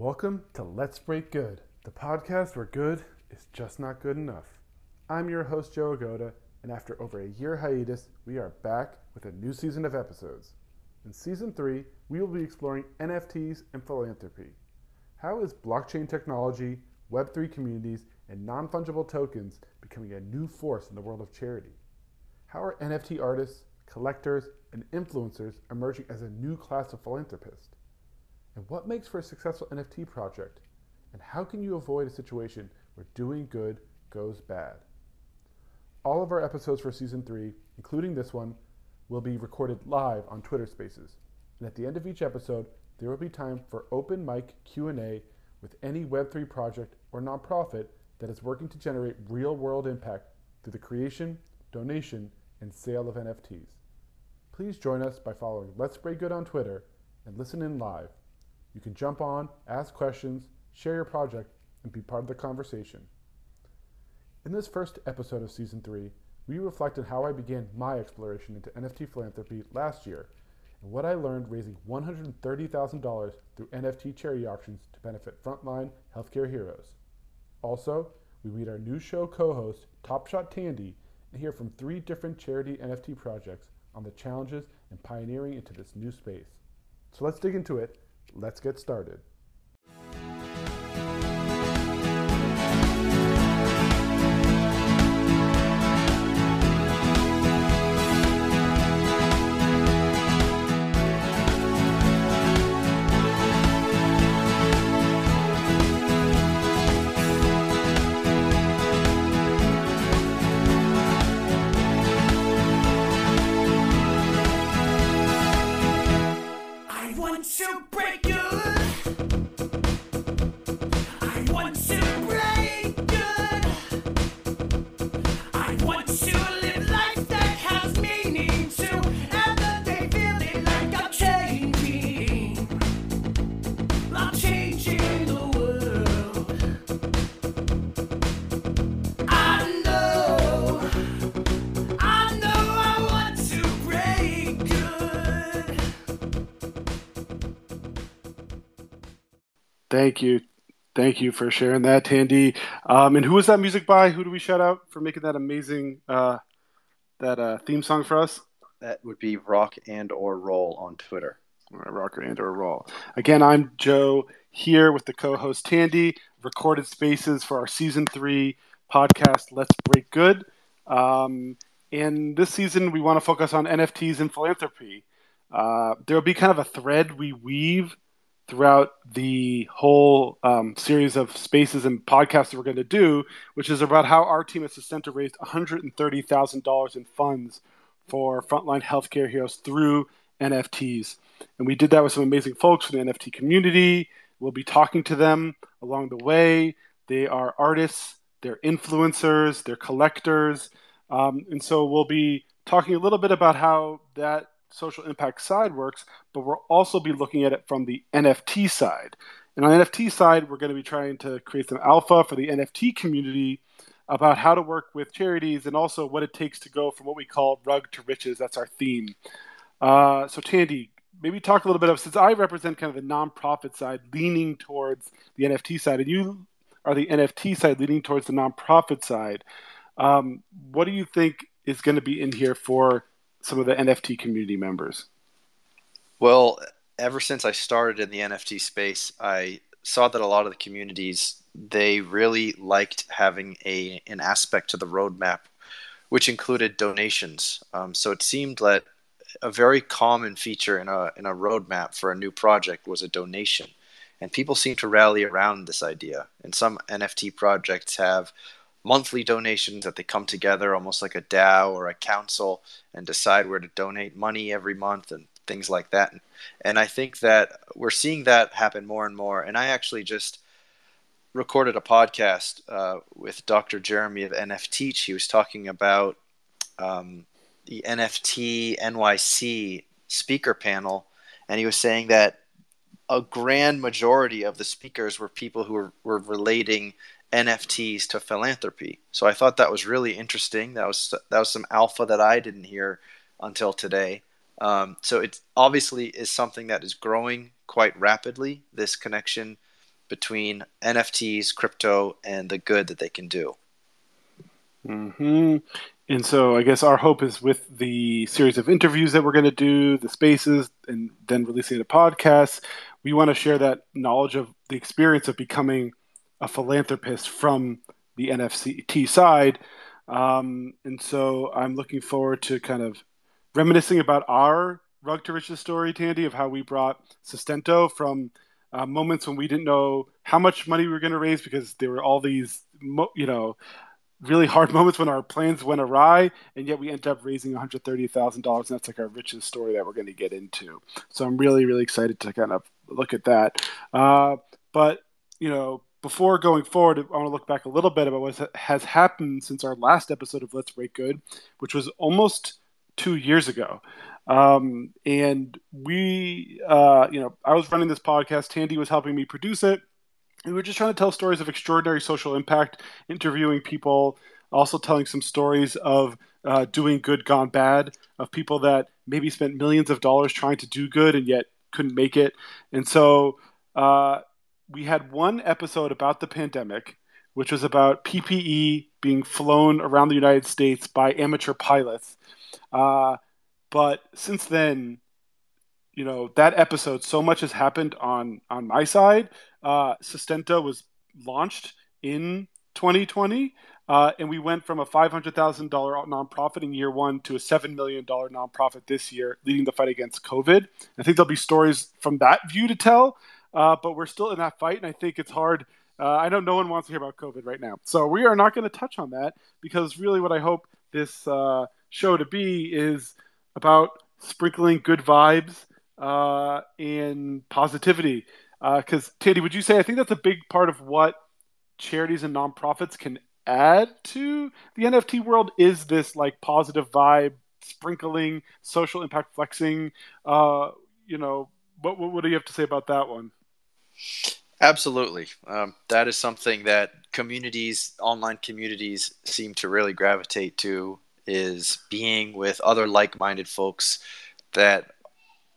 Welcome to Let's Break Good, the podcast where good is just not good enough. I'm your host, Joe Agoda, and after over a year hiatus, we are back with a new season of episodes. In season three, we will be exploring NFTs and philanthropy. How is blockchain technology, Web3 communities, and non fungible tokens becoming a new force in the world of charity? How are NFT artists, collectors, and influencers emerging as a new class of philanthropists? And what makes for a successful NFT project? And how can you avoid a situation where doing good goes bad? All of our episodes for season three, including this one, will be recorded live on Twitter Spaces. And at the end of each episode, there will be time for open mic Q&A with any Web3 project or nonprofit that is working to generate real-world impact through the creation, donation, and sale of NFTs. Please join us by following Let's Break Good on Twitter and listen in live. You can jump on, ask questions, share your project, and be part of the conversation. In this first episode of Season 3, we reflect on how I began my exploration into NFT philanthropy last year and what I learned raising $130,000 through NFT charity auctions to benefit frontline healthcare heroes. Also, we meet our new show co host, Top Shot Tandy, and hear from three different charity NFT projects on the challenges and pioneering into this new space. So let's dig into it. Let's get started. Thank you. Thank you for sharing that, Tandy. Um, and who was that music by? Who do we shout out for making that amazing uh, that uh, theme song for us? That would be rock and or roll on Twitter. All right, Rocker and or Roll. Again, I'm Joe here with the co-host Tandy. Recorded spaces for our season three podcast. Let's break good. Um, and this season, we want to focus on NFTs and philanthropy. Uh, there will be kind of a thread we weave throughout the whole um, series of spaces and podcasts that we're going to do, which is about how our team at Sustento raised $130,000 in funds for frontline healthcare heroes through NFTs. And we did that with some amazing folks from the NFT community. We'll be talking to them along the way. They are artists, they're influencers, they're collectors. Um, and so we'll be talking a little bit about how that social impact side works, but we'll also be looking at it from the NFT side. And on the NFT side, we're going to be trying to create some alpha for the NFT community about how to work with charities and also what it takes to go from what we call rug to riches. That's our theme. Uh, so, Tandy, maybe talk a little bit of since I represent kind of the nonprofit side leaning towards the NFT side, and you are the NFT side leaning towards the nonprofit side. Um, what do you think is going to be in here for some of the NFT community members? Well, ever since I started in the NFT space, I saw that a lot of the communities they really liked having a an aspect to the roadmap, which included donations. Um, so it seemed that a very common feature in a in a roadmap for a new project was a donation, and people seem to rally around this idea. And some NFT projects have monthly donations that they come together almost like a DAO or a council and decide where to donate money every month and things like that. And I think that we're seeing that happen more and more. And I actually just recorded a podcast uh, with Dr. Jeremy of NFT. He was talking about um, the NFT NYC speaker panel, and he was saying that a grand majority of the speakers were people who were, were relating NFTs to philanthropy. So I thought that was really interesting. That was that was some alpha that I didn't hear until today. Um, so it obviously is something that is growing quite rapidly. This connection between NFTs, crypto, and the good that they can do. hmm And so I guess our hope is with the series of interviews that we're going to do, the spaces, and then releasing the podcast, we want to share that knowledge of the experience of becoming a philanthropist from the NFT side. Um, and so I'm looking forward to kind of reminiscing about our Rug to Riches story, Tandy, of how we brought Sustento from uh, moments when we didn't know how much money we were going to raise because there were all these, you know, really hard moments when our plans went awry, and yet we ended up raising $130,000. And that's like our richest story that we're going to get into. So I'm really, really excited to kind of look at that. Uh, but, you know, before going forward, I want to look back a little bit about what has happened since our last episode of Let's Break Good, which was almost two years ago. Um, and we, uh, you know, I was running this podcast. Tandy was helping me produce it. And we were just trying to tell stories of extraordinary social impact, interviewing people, also telling some stories of uh, doing good gone bad, of people that maybe spent millions of dollars trying to do good and yet couldn't make it. And so uh, we had one episode about the pandemic, which was about PPE being flown around the United States by amateur pilots. Uh, but since then, you know that episode, so much has happened on on my side. Uh, Sustento was launched in 2020, uh, and we went from a $500,000 nonprofit in year one to a $7 million nonprofit this year, leading the fight against COVID. I think there'll be stories from that view to tell, uh, but we're still in that fight, and I think it's hard. Uh, I know no one wants to hear about COVID right now. So we are not going to touch on that because really what I hope this uh, show to be is about sprinkling good vibes uh, and positivity. Because, uh, Tandy, would you say I think that's a big part of what charities and nonprofits can add to the NFT world is this like positive vibe, sprinkling, social impact flexing. Uh, you know, what, what, what do you have to say about that one? Absolutely. Um, that is something that communities, online communities, seem to really gravitate to is being with other like-minded folks that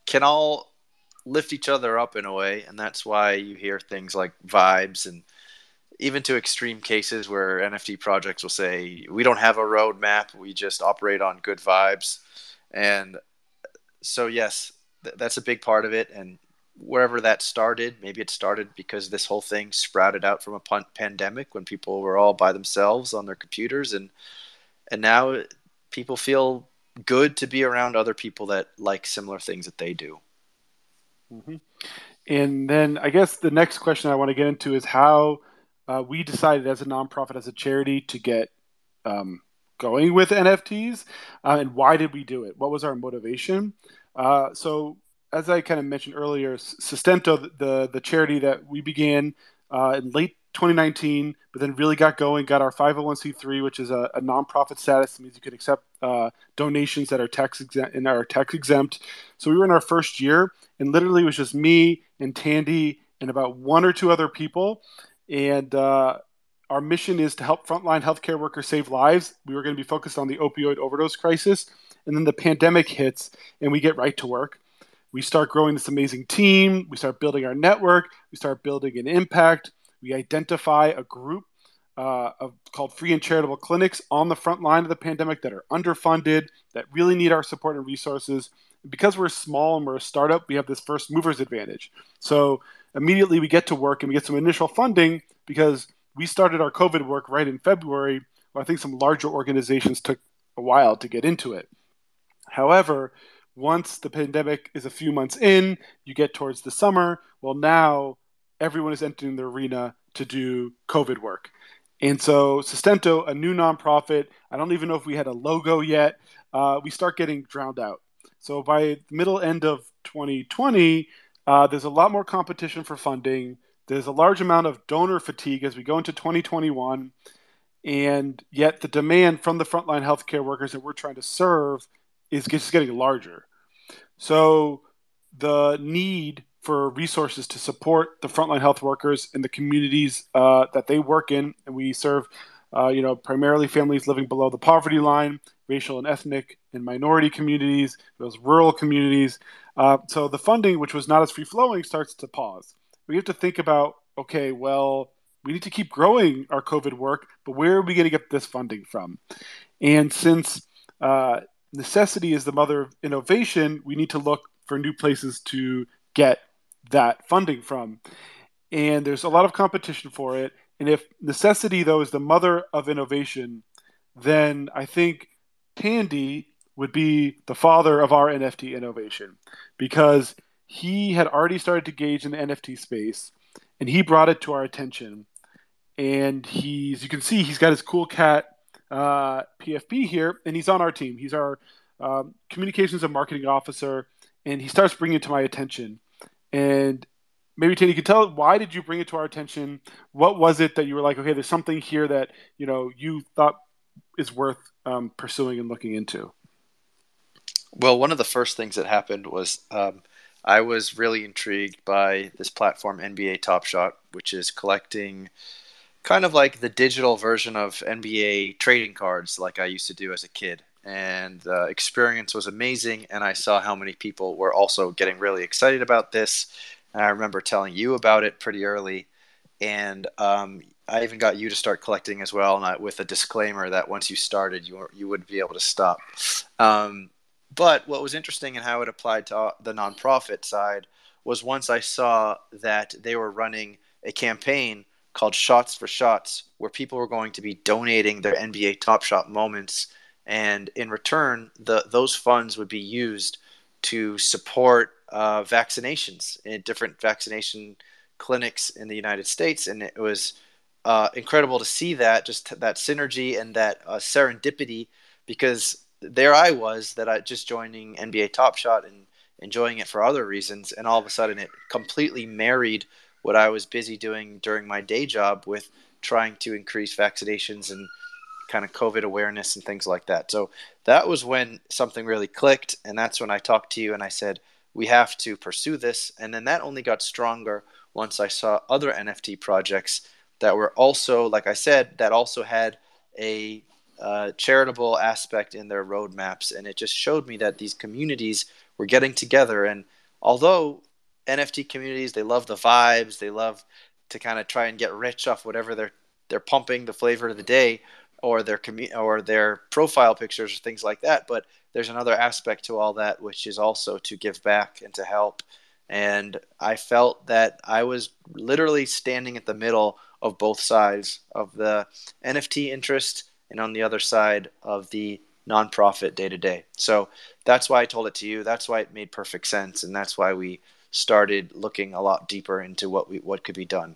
can all lift each other up in a way, and that's why you hear things like vibes and even to extreme cases where NFT projects will say, we don't have a roadmap, we just operate on good vibes. And so, yes, th- that's a big part of it. And wherever that started, maybe it started because this whole thing sprouted out from a pandemic when people were all by themselves on their computers. And, and now people feel good to be around other people that like similar things that they do. Mm-hmm. And then I guess the next question I want to get into is how uh, we decided as a nonprofit, as a charity, to get um, going with NFTs, uh, and why did we do it? What was our motivation? Uh, so, as I kind of mentioned earlier, Sustento, the the charity that we began uh, in late 2019, but then really got going, got our 501c3, which is a, a nonprofit status. It means you can accept uh, donations that are tax exempt and are tax exempt. So we were in our first year, and literally it was just me and Tandy and about one or two other people. And uh, our mission is to help frontline healthcare workers save lives. We were going to be focused on the opioid overdose crisis. And then the pandemic hits, and we get right to work. We start growing this amazing team. We start building our network. We start building an impact. We identify a group uh, of, called free and charitable clinics on the front line of the pandemic that are underfunded, that really need our support and resources. Because we're small and we're a startup, we have this first movers advantage. So immediately we get to work and we get some initial funding because we started our COVID work right in February. Well, I think some larger organizations took a while to get into it. However, once the pandemic is a few months in, you get towards the summer. Well, now everyone is entering the arena to do COVID work. And so Sustento, a new nonprofit, I don't even know if we had a logo yet. Uh, we start getting drowned out. So by the middle end of 2020, uh, there's a lot more competition for funding. There's a large amount of donor fatigue as we go into 2021. And yet the demand from the frontline healthcare workers that we're trying to serve is just getting larger. So the need for resources to support the frontline health workers in the communities uh, that they work in, and we serve, uh, you know, primarily families living below the poverty line, racial and ethnic and minority communities, those rural communities. Uh, so the funding, which was not as free flowing, starts to pause. We have to think about okay, well, we need to keep growing our COVID work, but where are we going to get this funding from? And since uh, necessity is the mother of innovation, we need to look for new places to get that funding from. And there's a lot of competition for it. And if necessity, though, is the mother of innovation, then I think Tandy would be the father of our NFT innovation because he had already started to gauge in the NFT space and he brought it to our attention. And he's, you can see, he's got his cool cat uh, PFP here, and he's on our team. He's our um, communications and marketing officer, and he starts bringing it to my attention. And maybe Tandy, you can tell why did you bring it to our attention? What was it that you were like, okay, there's something here that you know you thought is worth um, pursuing and looking into? Well, one of the first things that happened was um, I was really intrigued by this platform, NBA Top Shot, which is collecting kind of like the digital version of NBA trading cards, like I used to do as a kid. And the experience was amazing, and I saw how many people were also getting really excited about this. And I remember telling you about it pretty early, and um, I even got you to start collecting as well, and I, with a disclaimer that once you started, you you wouldn't be able to stop. Um, but what was interesting in how it applied to uh, the nonprofit side was once I saw that they were running a campaign called Shots for Shots, where people were going to be donating their NBA Top Shot moments, and in return, the those funds would be used to support uh, vaccinations in different vaccination clinics in the United States, and it was uh, incredible to see that just that synergy and that uh, serendipity because there I was that I just joining NBA Top Shot and enjoying it for other reasons, and all of a sudden it completely married what I was busy doing during my day job with trying to increase vaccinations and kind of COVID awareness and things like that. So that was when something really clicked, and that's when I talked to you and I said we have to pursue this, and then that only got stronger once I saw other NFT projects that were also, like I said, that also had a uh, charitable aspect in their roadmaps, and it just showed me that these communities were getting together. And although NFT communities they love the vibes, they love to kind of try and get rich off whatever they're they're pumping the flavor of the day or their commu- or their profile pictures or things like that. But there's another aspect to all that, which is also to give back and to help. And I felt that I was literally standing at the middle of both sides of the NFT interest and on the other side of the nonprofit day to day. So that's why I told it to you. That's why it made perfect sense, and that's why we started looking a lot deeper into what we what could be done.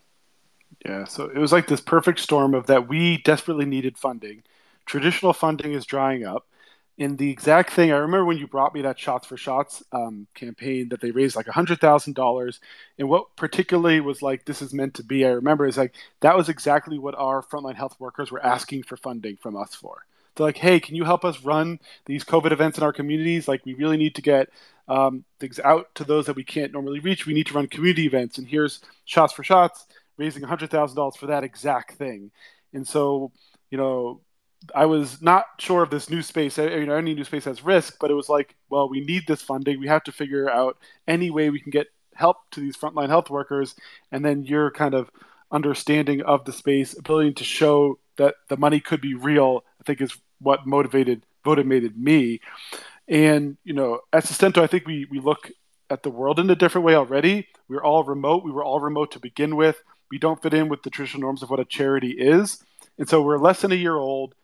Yeah, so it was like this perfect storm of that we desperately needed funding. Traditional funding is drying up. And the exact thing I remember when you brought me that Shots for Shots um, campaign that they raised like hundred thousand dollars, and what particularly was like this is meant to be. I remember is like that was exactly what our frontline health workers were asking for funding from us for. They're like, hey, can you help us run these COVID events in our communities? Like, we really need to get um, things out to those that we can't normally reach. We need to run community events, and here's Shots for Shots raising hundred thousand dollars for that exact thing. And so, you know, I was not sure of this new space. You know, any new space has risk, but it was like, well, we need this funding. We have to figure out any way we can get help to these frontline health workers, and then your kind of understanding of the space, ability to show that the money could be real, I think is what motivated motivated me. And you know, at Sustento, I think we we look at the world in a different way already. We're all remote. We were all remote to begin with. We don't fit in with the traditional norms of what a charity is, and so we're less than a year old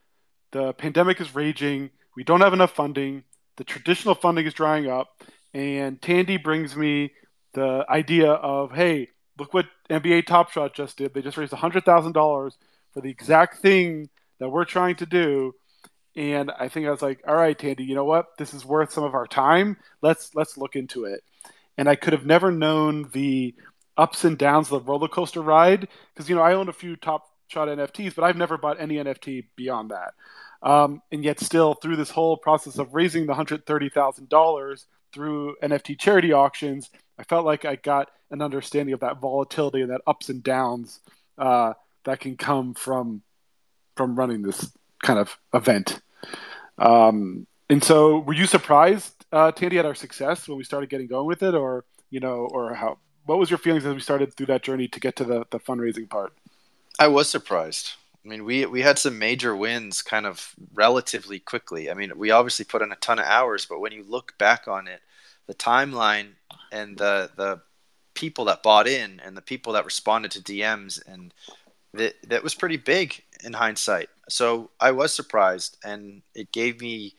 the pandemic is raging. We don't have enough funding. The traditional funding is drying up. And Tandy brings me the idea of, hey, look what NBA Top Shot just did. They just raised $100,000 for the exact thing that we're trying to do. And I think I was like, all right, Tandy, you know what? This is worth some of our time. Let's let's look into it. And I could have never known the ups and downs of the roller coaster ride because you know I own a few top shot NFTs, but I've never bought any NFT beyond that. Um, and yet, still, through this whole process of raising the hundred thirty thousand dollars through NFT charity auctions, I felt like I got an understanding of that volatility and that ups and downs uh, that can come from from running this kind of event. Um, and so, were you surprised, uh, Tandy, at our success when we started getting going with it, or you know, or how what was your feelings as we started through that journey to get to the, the fundraising part? I was surprised. I mean, we we had some major wins kind of relatively quickly. I mean, we obviously put in a ton of hours, but when you look back on it, the timeline and the the people that bought in and the people that responded to DMs and that that was pretty big in hindsight. So I was surprised, and it gave me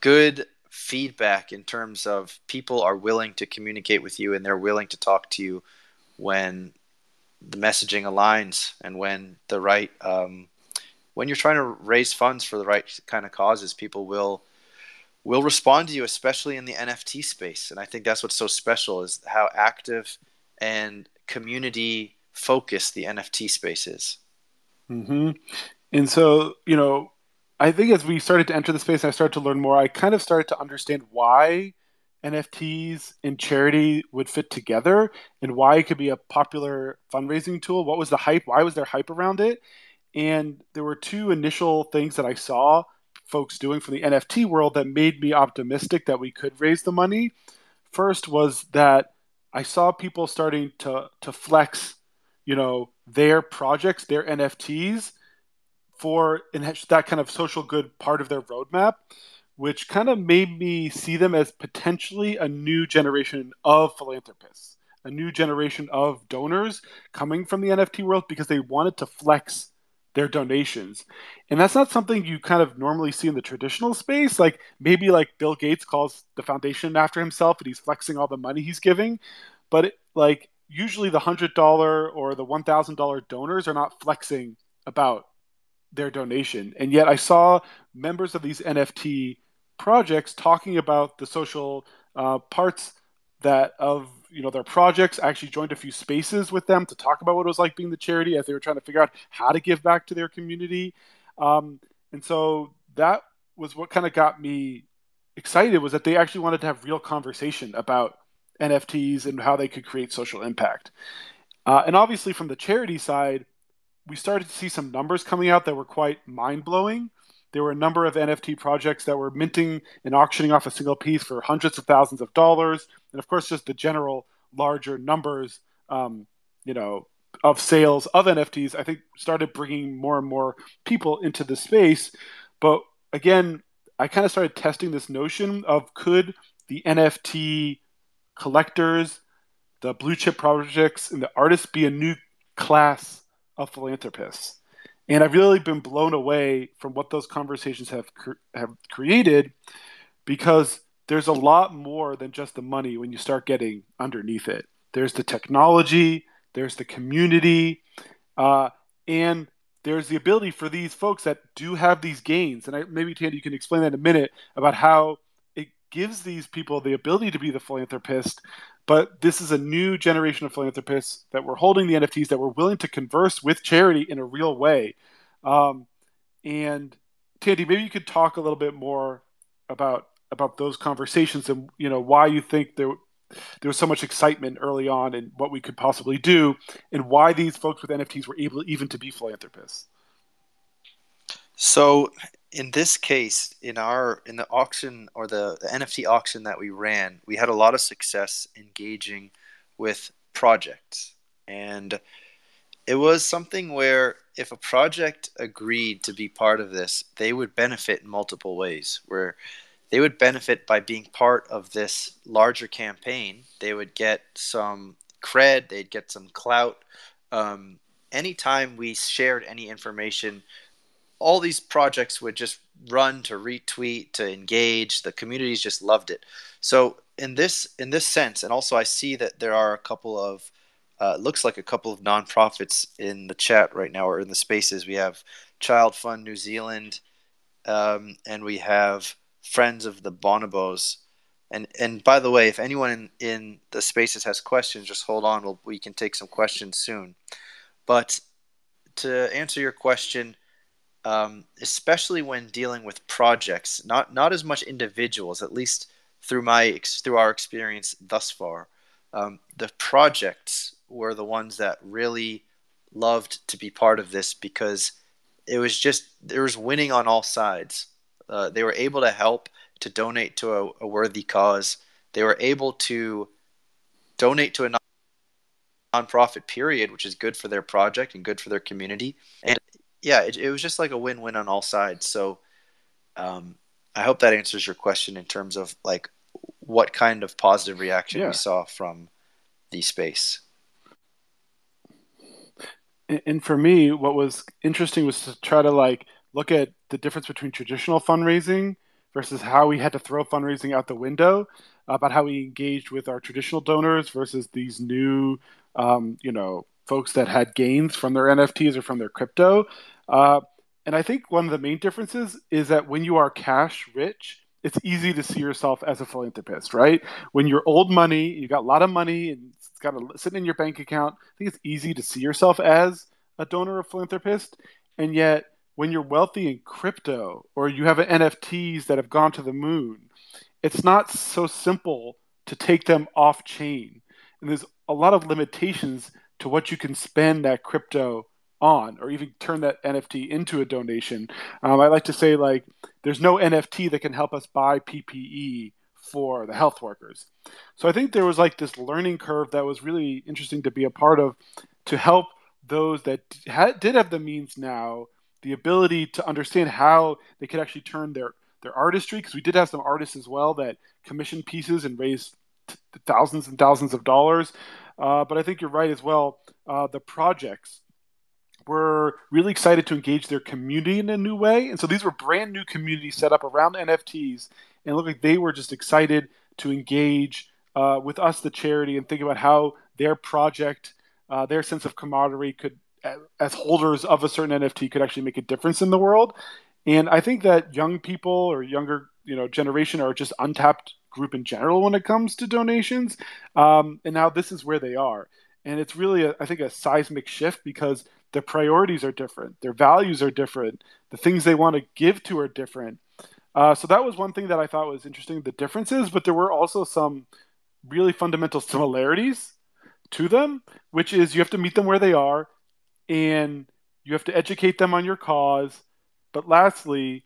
good feedback in terms of people are willing to communicate with you and they're willing to talk to you when the messaging aligns and when the right um, when you're trying to raise funds for the right kind of causes people will will respond to you especially in the nft space. And i think that's what's so special is how active and community focused the nft space is. Hmm And so, you know, I think as we started to enter the space and I started to learn more, I kind of started to understand why NFTs and charity would fit together and why it could be a popular fundraising tool. What was the hype? Why was there hype around it? And there were two initial things that I saw folks doing from the NFT world that made me optimistic that we could raise the money. First was that I saw people starting to to flex, you know, their projects, their NFTs for that kind of social good part of their roadmap which kind of made me see them as potentially a new generation of philanthropists, a new generation of donors coming from the NFT world because they wanted to flex their donations. And that's not something you kind of normally see in the traditional space. Like maybe like Bill Gates calls the foundation after himself and he's flexing all the money he's giving. But it, like usually the $100 or the $1,000 donors are not flexing about their donation. And yet I saw members of these NFT projects talking about the social uh, parts that of you know their projects. I actually joined a few spaces with them to talk about what it was like being the charity as they were trying to figure out how to give back to their community. Um, and so that was what kind of got me excited was that they actually wanted to have real conversation about NFTs and how they could create social impact. Uh, and obviously, from the charity side, we started to see some numbers coming out that were quite mind blowing. There were a number of NFT projects that were minting and auctioning off a single piece for hundreds of thousands of dollars, and of course, just the general larger numbers, um, you know, of sales of NFTs. I think started bringing more and more people into the space. But again, I kind of started testing this notion of could the NFT collectors, the blue chip projects, and the artists be a new class of philanthropists? and I've really been blown away from what those conversations have have created, because there's a lot more than just the money when you start getting underneath it. There's the technology, there's the community, uh, and there's the ability for these folks that do have these gains. And I, maybe Tandy, you can explain that in a minute about how it gives these people the ability to be the philanthropist. But this is a new generation of philanthropists that were holding the NFTs that were willing to converse with charity in a real way. Um, and Tandy, maybe you could talk a little bit more about about those conversations and you know why you think there there was so much excitement early on and what we could possibly do and why these folks with NFTs were able even to be philanthropists. So in this case, in our in the auction or the, the NFT auction that we ran, we had a lot of success engaging with projects. And it was something where if a project agreed to be part of this, they would benefit in multiple ways. Where they would benefit by being part of this larger campaign. They would get some cred, they'd get some clout. Um, anytime we shared any information all these projects would just run to retweet to engage. The communities just loved it. So in this in this sense and also i see that there are a couple of uh, looks like a couple of nonprofits in the chat right now or in the spaces. We have child fund new zealand um, and we have friends of the bonobos. And and by the way if anyone in, in the spaces has questions just hold on. We'll, we can take some questions soon. But to answer your question um, especially when dealing with projects, not not as much individuals, at least through my through our experience thus far. Um, the projects were the ones that really loved to be part of this because it was just there was winning on all sides. Uh, they were able to help to donate to a, a worthy cause. They were able to donate to a nonprofit period, which is good for their project and good for their community. And yeah, it, it was just like a win-win on all sides. So um, I hope that answers your question in terms of like what kind of positive reaction Yeah. we saw from the space. And- and for me what was interesting was to try to like look at the difference between traditional fundraising versus how we had to throw fundraising out the window about how we engaged with our traditional donors versus these new um, you know folks that had gains from their nfts or from their crypto. Uh, and i think one of the main differences is that when you are cash rich it's easy to see yourself as a philanthropist right? When you're old money you got a lot of money and it's got sitting in your bank account i think it's easy to see yourself as a donor or philanthropist. And yet when you're wealthy in crypto or you have nfts that have gone to the moon it's not so simple to take them off chain. And there's a lot of limitations to what you can spend that crypto on or even turn that nft into a donation. Um, i like to say like there's no nft that can help us buy ppe for the health workers. So i think there was like this learning curve that was really interesting to be a part of to help those that had, did have the means now the ability to understand how they could actually turn their their artistry because we did have some artists as well that commissioned pieces and raised thousands and thousands of dollars uh, but i think you're right as well. Uh, the projects were really excited to engage their community in a new way. And so these were brand new communities set up around nfts and it looked like they were just excited to engage uh, with us the charity and think about how their project uh, their sense of camaraderie could as holders of a certain nft could actually make a difference in the world. And I think that young people or younger, you know, generation are just untapped group in general when it comes to donations. Um, and now this is where they are. And it's really, a, I think, a seismic shift because their priorities are different, their values are different, the things they want to give to are different. Uh, so that was one thing that I thought was interesting, the differences, but there were also some really fundamental similarities to them, which is you have to meet them where they are and you have to educate them on your cause but lastly,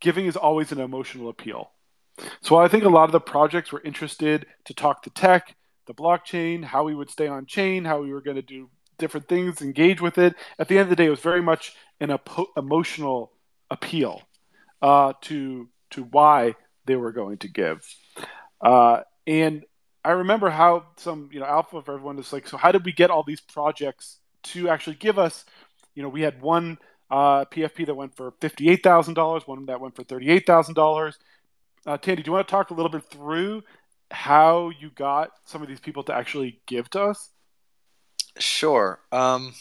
giving is always an emotional appeal. So I think a lot of the projects were interested to talk to tech, the blockchain, how we would stay on chain, how we were going to do different things, engage with it. At the end of the day, it was very much an emo- emotional appeal uh, to to why they were going to give. Uh, and I remember how some you know alpha for everyone is like, so how did we get all these projects to actually give us? You know, we had one uh, PFP that went for fifty-eight thousand dollars, one that went for thirty-eight thousand dollars. Uh, Tandy, do you want to talk a little bit through how you got some of these people to actually give to us? Sure. Um,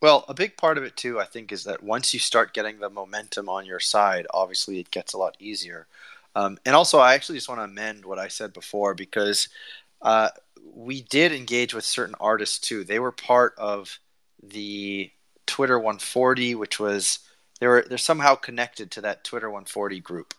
well, a big part of it too, I think, is that once you start getting the momentum on your side, obviously it gets a lot easier. Um, and also, I actually just want to amend what I said before because uh, we did engage with certain artists too. They were part of the Twitter 140, which was they were they're somehow connected to that Twitter 140 group,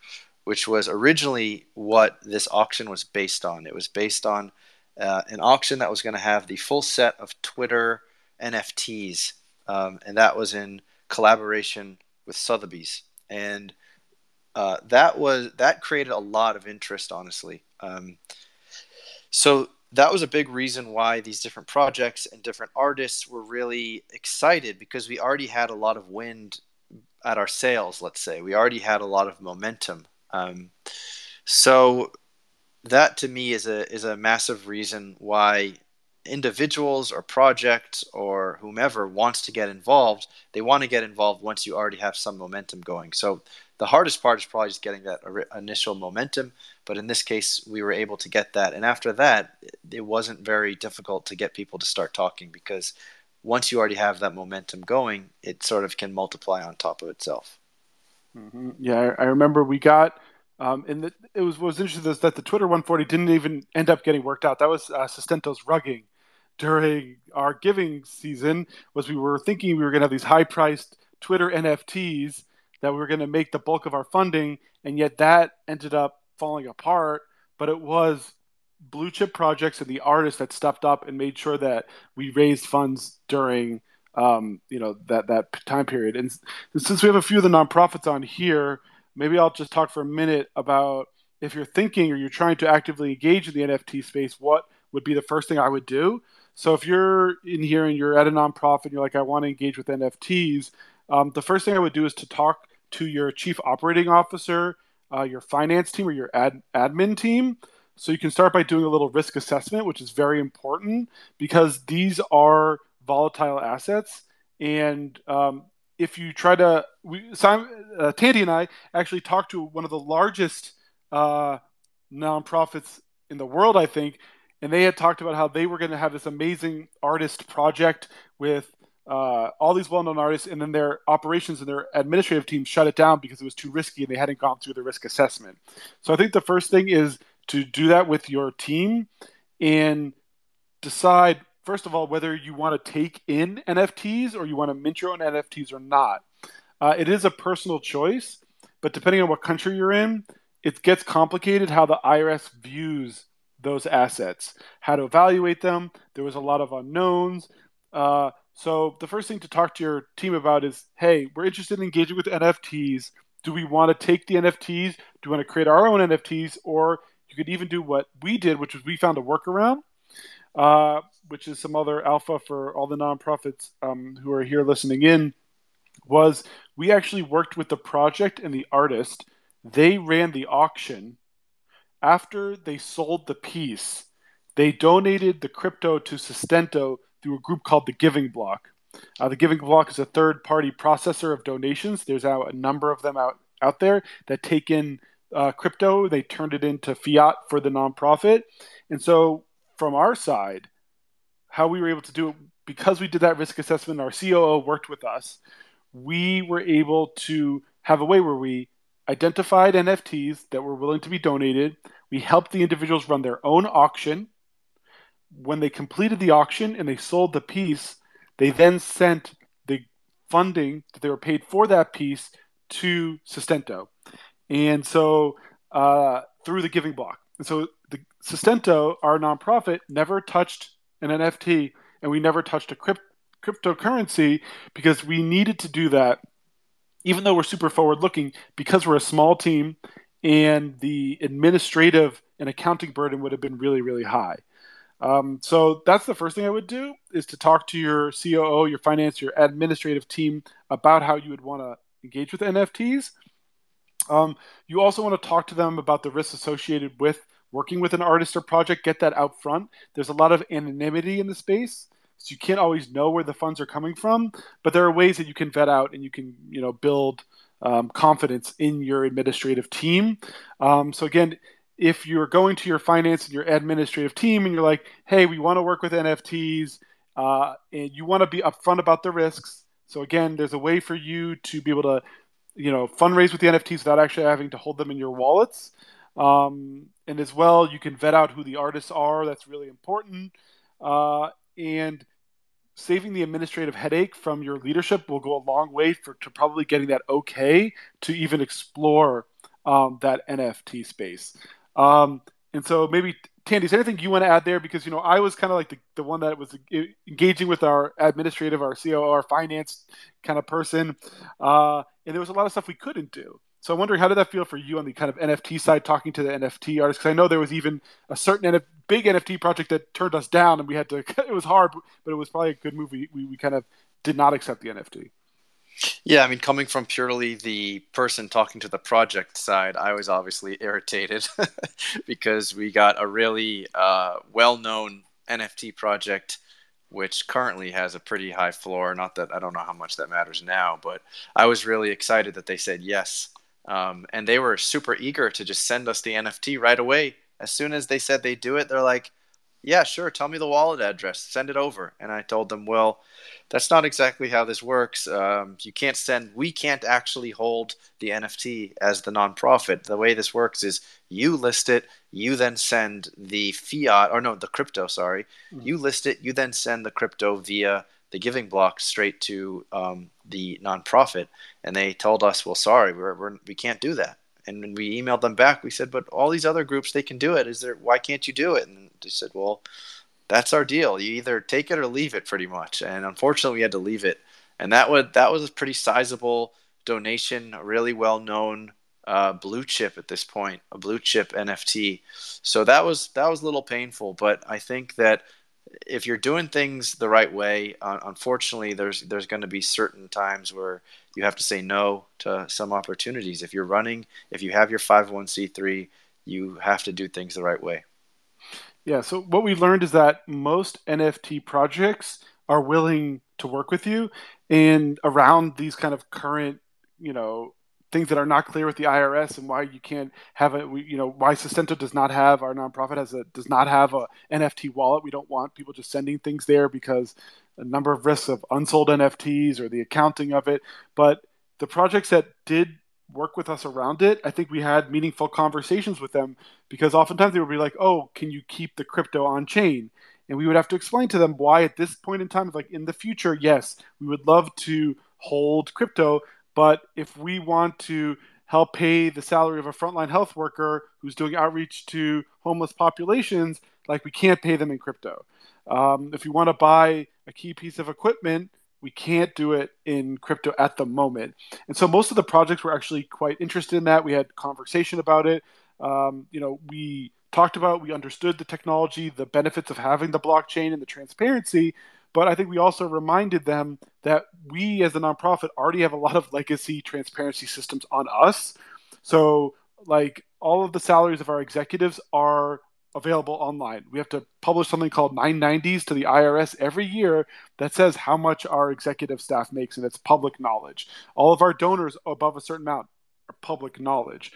which was originally what this auction was based on. It was based on uh, an auction that was going to have the full set of Twitter NFTs, um, and that was in collaboration with Sotheby's, and uh, that was that created a lot of interest, honestly. Um, so that was a big reason why these different projects and different artists were really excited because we already had a lot of wind at our sails. Let's say we already had a lot of momentum. Um, so that to me is a is a massive reason why individuals or projects or whomever wants to get involved they want to get involved once you already have some momentum going. So the hardest part is probably just getting that initial momentum. But in this case we were able to get that. And after that it wasn't very difficult to get people to start talking because once you already have that momentum going it sort of can multiply on top of itself hmm Yeah, I, I remember we got, um, and the, it was what was interesting is that the Twitter 140 didn't even end up getting worked out. That was uh, Sustento's rugging during our giving season. Was we were thinking we were going to have these high-priced Twitter NFTs that we were going to make the bulk of our funding, and yet that ended up falling apart. But it was blue chip projects and the artists that stepped up and made sure that we raised funds during um, you know that that time period. And since we have a few of the nonprofits on here, maybe I'll just talk for a minute about if you're thinking or you're trying to actively engage in the NFT space, what would be the first thing I would do? So if you're in here and you're at a nonprofit, you're like, I want to engage with NFTs. Um, the first thing I would do is to talk to your chief operating officer, uh, your finance team, or your ad- admin team. So you can start by doing a little risk assessment, which is very important because these are volatile assets. And um, if you try to, we, Simon, uh, Tandy and I actually talked to one of the largest uh, nonprofits in the world, I think, and they had talked about how they were going to have this amazing artist project with uh, all these well-known artists, and then their operations and their administrative team shut it down because it was too risky and they hadn't gone through the risk assessment. So I think the first thing is to do that with your team and decide first of all whether you want to take in NFTs or you want to mint your own NFTs or not. Uh, it is a personal choice, but depending on what country you're in, it gets complicated how the IRS views those assets, how to evaluate them. There was a lot of unknowns. Uh, so the first thing to talk to your team about is, hey, we're interested in engaging with NFTs. Do we want to take the NFTs? Do we want to create our own NFTs? Or you could even do what we did, which was we found a workaround, uh, which is some other alpha for all the nonprofits um, who are here listening in. Was we actually worked with the project and the artist. They ran the auction. After they sold the piece, they donated the crypto to Sustento through a group called the Giving Block. Uh, the Giving Block is a third party processor of donations. There's now a number of them out, out there that take in uh, crypto, they turned it into fiat for the nonprofit. And so, from our side, how we were able to do it, because we did that risk assessment, our COO worked with us, we were able to have a way where we identified NFTs that were willing to be donated. We helped the individuals run their own auction when they completed the auction and they sold the piece, they then sent the funding that they were paid for that piece to Sustento. And so uh, through the giving block. And so the Sustento, our nonprofit, never touched an NFT and we never touched a crypt- cryptocurrency because we needed to do that, even though we're super forward looking, because we're a small team and the administrative and accounting burden would have been really, really high. Um, so that's the first thing I would do is to talk to your COO, your finance, your administrative team about how you would want to engage with NFTs. Um, you also want to talk to them about the risks associated with working with an artist or project. Get that out front. There's a lot of anonymity in the space, so you can't always know where the funds are coming from. But there are ways that you can vet out and you can, you know, build um, confidence in your administrative team. Um, so again, if you're going to your finance and your administrative team and you're like, hey, we want to work with NFTs uh, and you want to be upfront about the risks. So again, there's a way for you to be able to, you know, fundraise with the NFTs without actually having to hold them in your wallets. Um, and as well, you can vet out who the artists are. That's really important. Uh, and saving the administrative headache from your leadership will go a long way for to probably getting that okay to even explore um, that NFT space. Um, and so maybe Tandy, is anything you want to add there? Because you know, I was kind of like the, the one that was engaging with our administrative, our COO, our finance kind of person, uh, and there was a lot of stuff we couldn't do. So I'm wondering, how did that feel for you on the kind of NFT side, talking to the NFT artists? Because I know there was even a certain NF- big NFT project that turned us down, and we had to. It was hard, but it was probably a good move. We, we, kind of did not accept the NFT. Yeah, I mean, coming from purely the person talking to the project side, I was obviously irritated because we got a really uh, well known NFT project, which currently has a pretty high floor. Not that I don't know how much that matters now, but I was really excited that they said yes. Um, and they were super eager to just send us the NFT right away. As soon as they said they'd do it, they're like, yeah, sure, tell me the wallet address, send it over. And I told them, well, that's not exactly how this works. Um, you can't send, we can't actually hold the NFT as the nonprofit. The way this works is you list it, you then send the fiat, or no, the crypto, sorry. Mm-hmm. You list it, you then send the crypto via the giving block straight to um, the nonprofit. And they told us, well, sorry, we're, we're, we can't do that. And when we emailed them back, we said, but all these other groups, they can do it. Is there, why can't you do it? And they said, well, that's our deal. You either take it or leave it, pretty much. And unfortunately, we had to leave it. And that would that was a pretty sizable donation, a really well known uh, blue chip at this point, a blue chip NFT. So that was that was a little painful, but I think that if you're doing things the right way, uh, unfortunately, there's there's going to be certain times where you have to say no to some opportunities. If you're running, if you have your 501c3, you have to do things the right way. Yeah. So what we've learned is that most NFT projects are willing to work with you, and around these kind of current, you know, things that are not clear with the IRS and why you can't have a You know, why Sustento does not have our nonprofit has a does not have a NFT wallet. We don't want people just sending things there because a number of risks of unsold NFTs or the accounting of it. But the projects that did work with us around it, I think we had meaningful conversations with them because oftentimes they would be like, "Oh, can you keep the crypto on chain?" And we would have to explain to them why at this point in time, like in the future, yes, we would love to hold crypto, but if we want to help pay the salary of a frontline health worker who's doing outreach to homeless populations, like we can't pay them in crypto. Um, if you want to buy a key piece of equipment, we can't do it in crypto at the moment. And so most of the projects were actually quite interested in that. We had conversation about it. Um, you know, we talked about, we understood the technology, the benefits of having the blockchain and the transparency. But I think we also reminded them that we, as a nonprofit, already have a lot of legacy transparency systems on us. So, like, all of the salaries of our executives are available online. We have to publish something called 990s to the IRS every year that says how much our executive staff makes, and it's public knowledge. All of our donors above a certain amount are public knowledge.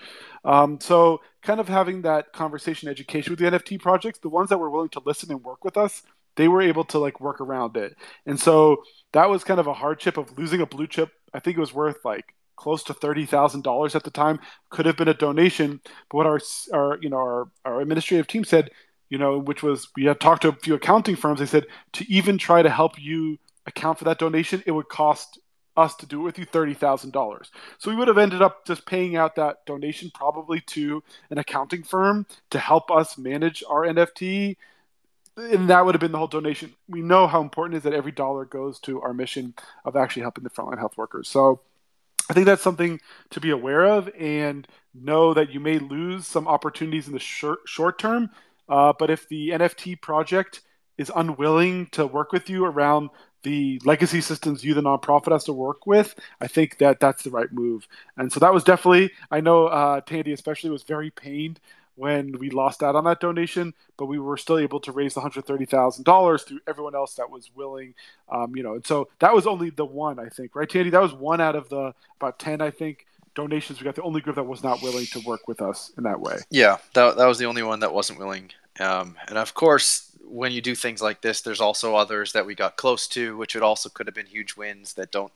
Um, so, kind of having that conversation education with the NFT projects, the ones that were willing to listen and work with us, they were able to like work around it. And so that was kind of a hardship of losing a blue chip. I think it was worth like close to thirty thousand dollars at the time. Could have been a donation, but what our our you know our our administrative team said, you know, which was we had talked to a few accounting firms. They said to even try to help you account for that donation, it would cost us to do it with you thirty thousand dollars. So we would have ended up just paying out that donation probably to an accounting firm to help us manage our NFT and that would have been the whole donation. We know how important it is that every dollar goes to our mission of actually helping the frontline health workers. So I think that's something to be aware of and know that you may lose some opportunities in the short, short term. Uh, but if the NFT project is unwilling to work with you around the legacy systems you, the nonprofit, has to work with, I think that that's the right move. And so that was definitely, I know uh, Tandy especially was very pained when we lost out on that donation, but we were still able to raise hundred thirty thousand dollars through everyone else that was willing. Um, you know, and so that was only the one I think, right, Tandy? That was one out of the about ten, I think, donations. We got the only group that was not willing to work with us in that way. Yeah, that that was the only one that wasn't willing. Um, and of course, when you do things like this, there's also others that we got close to, which would also could have been huge wins that don't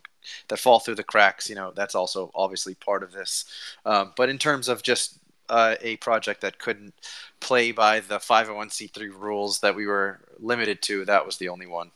that fall through the cracks. You know, that's also obviously part of this. Um, but in terms of just uh, a project that couldn't play by the 501c3 rules that we were limited to, that was the only one.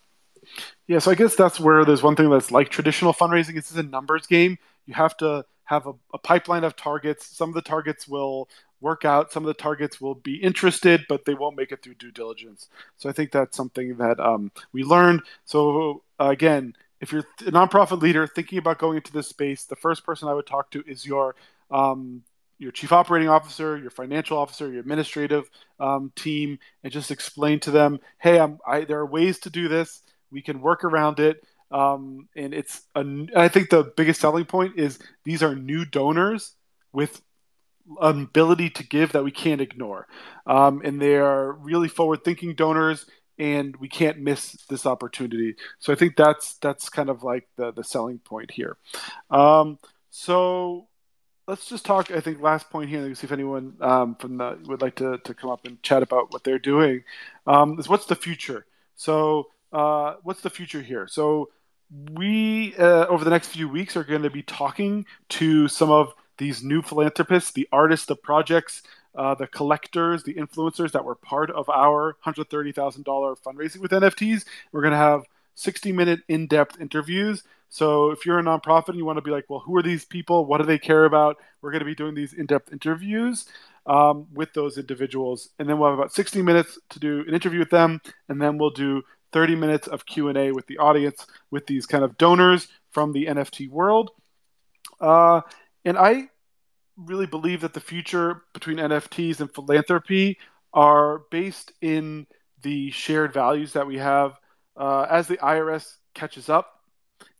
Yeah, so I guess that's where there's one thing that's like traditional fundraising. This is a numbers game. You have to have a, a pipeline of targets. Some of the targets will work out. Some of the targets will be interested, but they won't make it through due diligence. So I think that's something that um, we learned. So uh, again, if you're a nonprofit leader thinking about going into this space, the first person I would talk to is your um, your chief operating officer, your financial officer, your administrative um, team, and just explain to them, hey, I, there are ways to do this. We can work around it. Um, and it's I think the biggest selling point is these are new donors with ability to give that we can't ignore. Um, and they are really forward thinking donors and we can't miss this opportunity. So I think that's that's kind of like the the selling point here. Um, so let's just talk. I think last point here. Let's see if anyone um, from the would like to, to come up and chat about what they're doing. Um, is what's the future? So uh, what's the future here? So we uh, over the next few weeks are going to be talking to some of these new philanthropists, the artists, the projects, uh, the collectors, the influencers that were part of our hundred thirty thousand dollar fundraising with NFTs. We're going to have sixty minute in depth interviews so if you're a nonprofit and you want to be like, well, who are these people? What do they care about? We're going to be doing these in-depth interviews um, with those individuals, and then we'll have about 60 minutes to do an interview with them, and then we'll do 30 minutes of Q&A with the audience with these kind of donors from the NFT world. Uh, and I really believe that the future between NFTs and philanthropy are based in the shared values that we have uh, as the IRS catches up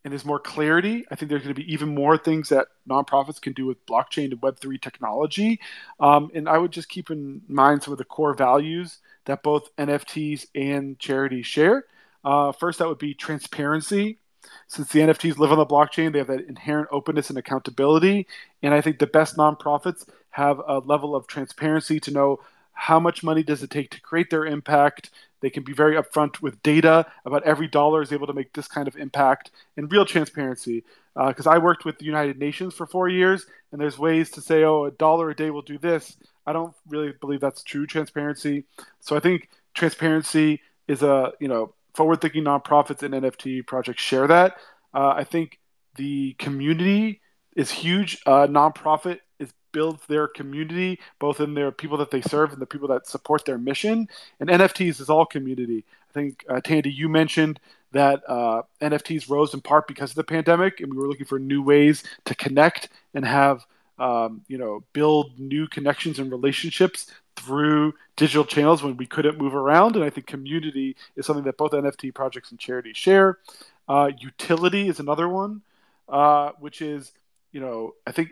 and there's more clarity. I think there's going to be even more things that nonprofits can do with blockchain and Web3 technology. Um, and I would just keep in mind some of the core values that both NFTs and charities share. Uh, first, that would be transparency. Since the NFTs live on the blockchain, they have that inherent openness and accountability. And I think the best nonprofits have a level of transparency to know how much money does it take to create their impact. They can be very upfront with data about every dollar is able to make this kind of impact and real transparency. Because uh, I worked with the United Nations for four years, and there's ways to say, oh, a dollar a day will do this. I don't really believe that's true transparency. So I think transparency is a you know forward-thinking nonprofits and NFT projects share that. Uh, I think the community is huge. Uh, nonprofit builds their community, both in their people that they serve and the people that support their mission. And NFTs is all community. I think uh, Tandy, you mentioned that uh, NFTs rose in part because of the pandemic, and we were looking for new ways to connect and have um, you know build new connections and relationships through digital channels when we couldn't move around. And I think community is something that both NFT projects and charities share. Uh, utility is another one, uh, which is, you know, I think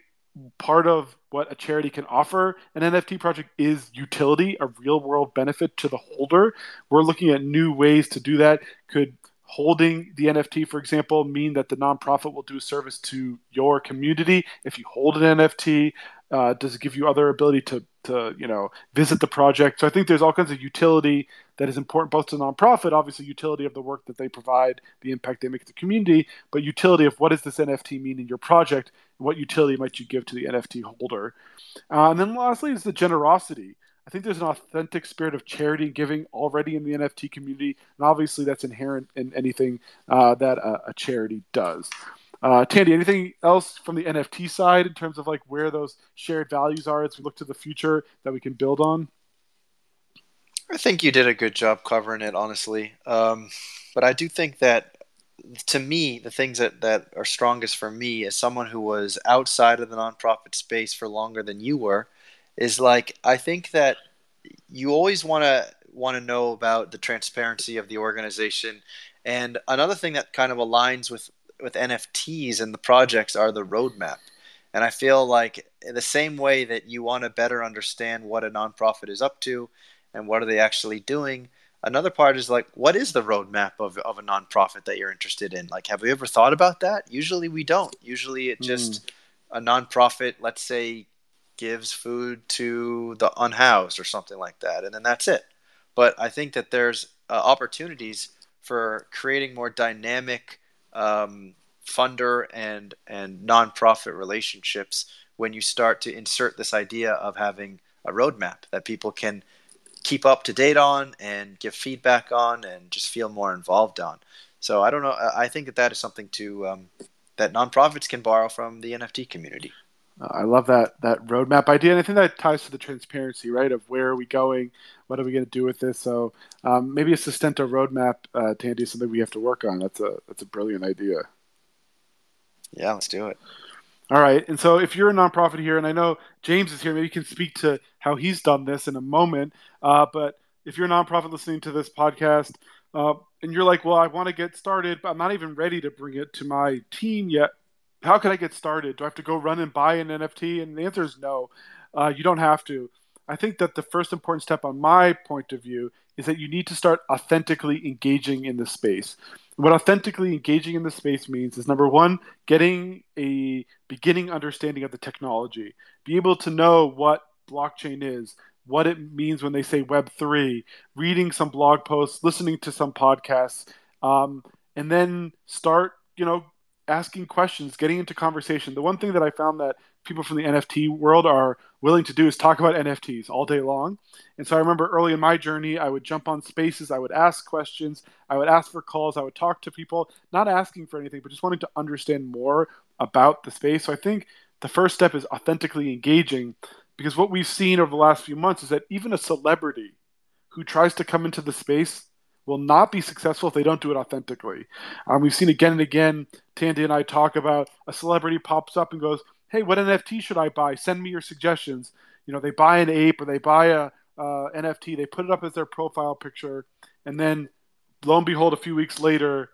part of what a charity can offer an NFT project is utility, a real world benefit to the holder. We're looking at new ways to do that. Could holding the NFT, for example, mean that the nonprofit will do a service to your community if you hold an NFT? Uh, does it give you other ability to to you know visit the project? So I think there's all kinds of utility that is important both to nonprofit, obviously utility of the work that they provide, the impact they make to the community, but utility of what does this NFT mean in your project, what utility might you give to the NFT holder, uh, and then lastly is the generosity. I think there's an authentic spirit of charity and giving already in the NFT community, and obviously that's inherent in anything uh, that a, a, charity does. Uh, Tandy, anything else from the NFT side in terms of like where those shared values are as we look to the future that we can build on? I think you did a good job covering it, honestly. Um, but I do think that to me, the things that, that are strongest for me as someone who was outside of the nonprofit space for longer than you were is like I think that you always want to want to know about the transparency of the organization. And another thing that kind of aligns with with NFTs and the projects are the roadmap. And I feel like the same way that you want to better understand what a nonprofit is up to and what are they actually doing, another part is like what is the roadmap of, of a nonprofit that you're interested in like have we ever thought about that usually we don't usually it just mm. a nonprofit let's say gives food to the unhoused or something like that, and then that's it. But I think that there's uh, opportunities for creating more dynamic um, funder and and nonprofit relationships when you start to insert this idea of having a roadmap that people can keep up to date on and give feedback on and just feel more involved on. So I don't know. I think that that is something to um, that nonprofits can borrow from the NFT community. Uh, I love that that roadmap idea, and I think that ties to the transparency, right? Of where are we going? What are we going to do with this? So um, maybe a Sustento roadmap, uh, Tandy, is something we have to work on. That's a that's a brilliant idea. Yeah, let's do it. All right, and so if you're a nonprofit here, and I know James is here, maybe you can speak to how he's done this in a moment. Uh, but if you're a nonprofit listening to this podcast, uh, and you're like, well, I want to get started, but I'm not even ready to bring it to my team yet how can I get started? Do I have to go run and buy an NFT? And the answer is no. Uh, you don't have to. I think that the first important step, on my point of view, is that you need to start authentically engaging in the space. What authentically engaging in the space means is number one, getting a beginning understanding of the technology, be able to know what blockchain is, what it means when they say Web3, reading some blog posts, listening to some podcasts, um, and then start, you know, asking questions, getting into conversation. The one thing that I found that people from the NFT world are willing to do is talk about NFTs all day long. And so I remember early in my journey, I would jump on spaces, I would ask questions, I would ask for calls, I would talk to people, not asking for anything, but just wanting to understand more about the space. So I think the first step is authentically engaging because what we've seen over the last few months is that even a celebrity who tries to come into the space will not be successful if they don't do it authentically. Um, we've seen again and again, Tandy and I talk about a celebrity pops up and goes, Hey, what NFT should I buy? Send me your suggestions. You know, they buy an ape or they buy a, uh, NFT. They put it up as their profile picture, and then lo and behold, a few weeks later,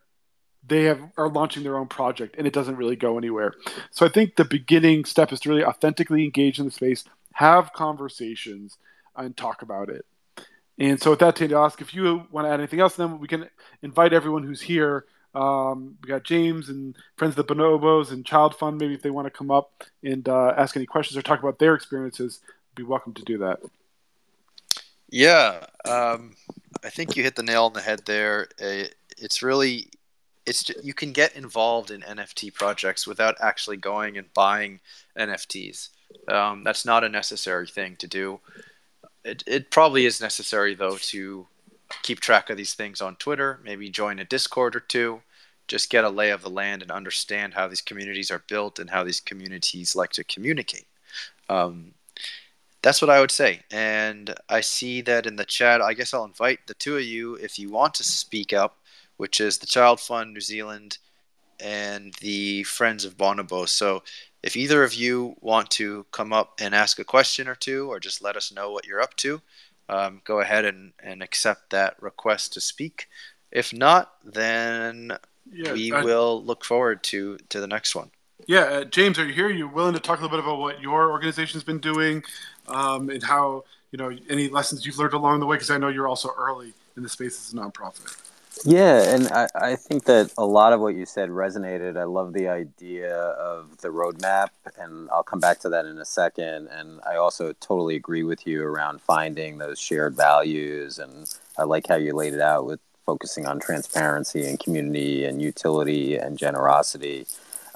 they have are launching their own project, and it doesn't really go anywhere. So I think the beginning step is to really authentically engage in the space, have conversations, and talk about it. And so with that, Tandy, I'll ask if you want to add anything else. Then we can invite everyone who's here. Um, we got James and friends of the Bonobos and Child Fund. Maybe if they want to come up and uh, ask any questions or talk about their experiences, be welcome to do that. Yeah, um, I think you hit the nail on the head there. Uh, It's really, it's you can get involved in NFT projects without actually going and buying NFTs. Um, that's not a necessary thing to do. It, it probably is necessary though to keep track of these things on Twitter. Maybe join a Discord or two. Just get a lay of the land and understand how these communities are built and how these communities like to communicate. Um, that's what I would say. And I see that in the chat. I guess I'll invite the two of you if you want to speak up, which is the Child Fund New Zealand and the Friends of Bonobo. So if either of you want to come up and ask a question or two, or just let us know what you're up to, um, go ahead and, and accept that request to speak. If not, then Yeah, we uh, will look forward to, to the next one. Yeah, uh, James, are you here? Are you willing to talk a little bit about what your organization's been doing um, and how you know any lessons you've learned along the way? Because I know you're also early in the space as a nonprofit. Yeah, and I, I think that a lot of what you said resonated. I love the idea of the roadmap, and I'll come back to that in a second. And I also totally agree with you around finding those shared values. And I like how you laid it out with focusing on transparency and community and utility and generosity.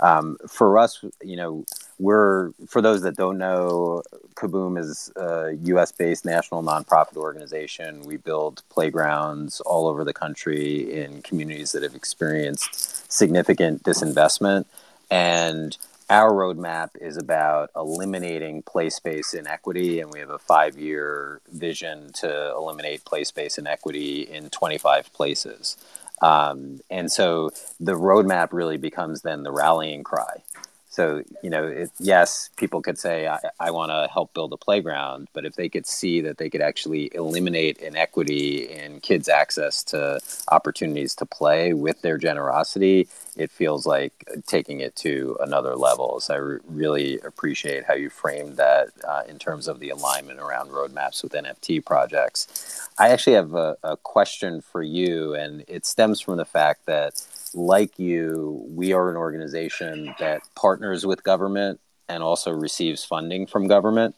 Um, for us, you know, we're for those that don't know, Kaboom is a U.S.-based national nonprofit organization. We build playgrounds all over the country in communities that have experienced significant disinvestment, and our roadmap is about eliminating play space inequity, and we have a five-year vision to eliminate play space inequity in 25 places. Um, and so the roadmap really becomes then the rallying cry. So, you know, it, yes, people could say, I, I want to help build a playground, but if they could see that they could actually eliminate inequity in kids' access to opportunities to play with their generosity, it feels like taking it to another level. So I re- really appreciate how you framed that uh, in terms of the alignment around roadmaps with NFT projects. I actually have a, a question for you, and it stems from the fact that like you, we are an organization that partners with government and also receives funding from government.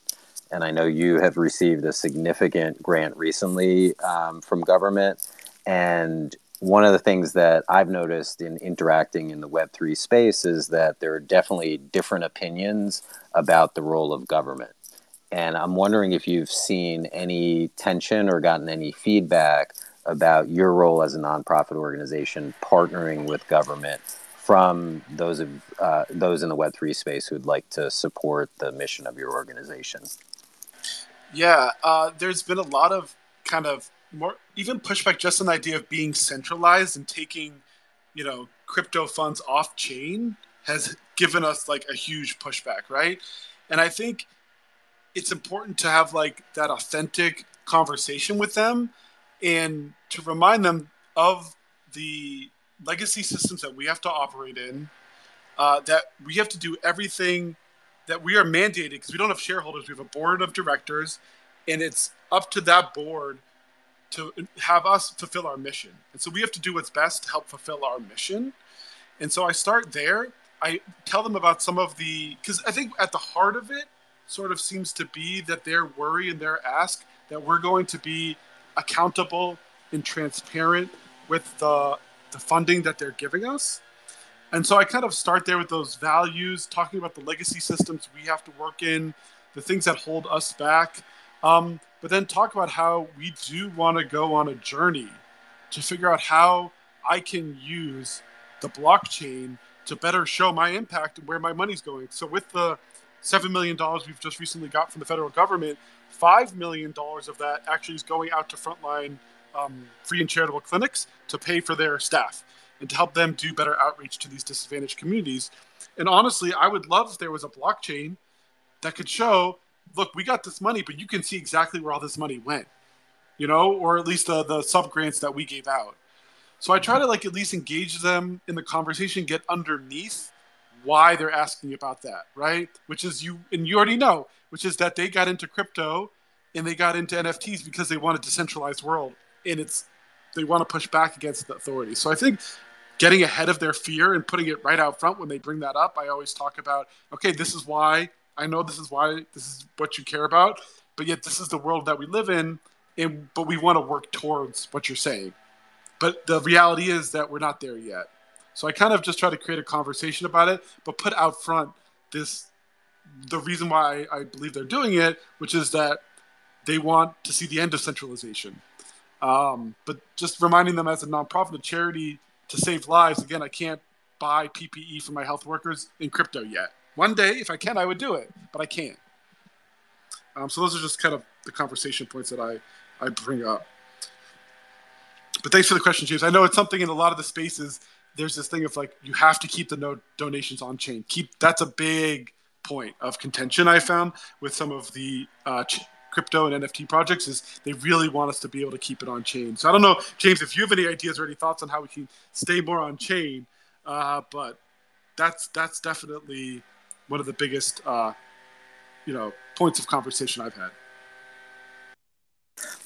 And I know you have received a significant grant recently um, from government. And one of the things that I've noticed in interacting in the Web3 space is that there are definitely different opinions about the role of government. And I'm wondering if you've seen any tension or gotten any feedback about your role as a nonprofit organization partnering with government from those of uh, those in the Web three space who'd like to support the mission of your organization. Yeah, uh, there's been a lot of kind of more even pushback just on the idea of being centralized and taking, you know, crypto funds off chain has given us like a huge pushback, right? And I think it's important to have like that authentic conversation with them and to remind them of the legacy systems that we have to operate in, uh, that we have to do everything that we are mandated because we don't have shareholders. We have a board of directors, and it's up to that board to have us fulfill our mission. And so we have to do what's best to help fulfill our mission. And so I start there. I tell them about some of the because I think at the heart of it sort of seems to be that their worry and their ask that we're going to be accountable and transparent with the the funding that they're giving us. And so I kind of start there with those values, talking about the legacy systems we have to work in, the things that hold us back, um, but then talk about how we do want to go on a journey to figure out how I can use the blockchain to better show my impact and where my money's going. So with the seven million dollars we've just recently got from the federal government, five million dollars of that actually is going out to frontline um, free and charitable clinics to pay for their staff and to help them do better outreach to these disadvantaged communities. And honestly, I would love if there was a blockchain that could show look, we got this money, but you can see exactly where all this money went, you know, or at least the, the sub grants that we gave out. So I try to like at least engage them in the conversation, get underneath why they're asking about that, right? Which is you, and you already know, which is that they got into crypto and they got into NFTs because they want a decentralized world, and it's they want to push back against the authorities. So I think getting ahead of their fear and putting it right out front when they bring that up, I always talk about, okay, this is why I know this is why this is what you care about, but yet this is the world that we live in, and but we want to work towards what you're saying. But the reality is that we're not there yet. So I kind of just try to create a conversation about it, but put out front this the reason why I believe they're doing it, which is that they want to see the end of centralization. Um, but just reminding them as a nonprofit, a charity to save lives. Again, I can't buy PPE for my health workers in crypto yet. One day, if I can, I would do it, but I can't. Um, so those are just kind of the conversation points that I, I bring up. But thanks for the question, James. I know it's something in a lot of the spaces. There's this thing of like you have to keep the no donations on chain. Keep that's a big point of contention I found with some of the uh, ch- crypto and NFT projects is they really want us to be able to keep it on chain. So I don't know, James, if you have any ideas or any thoughts on how we can stay more on chain, uh, but that's that's definitely one of the biggest uh, you know points of conversation I've had.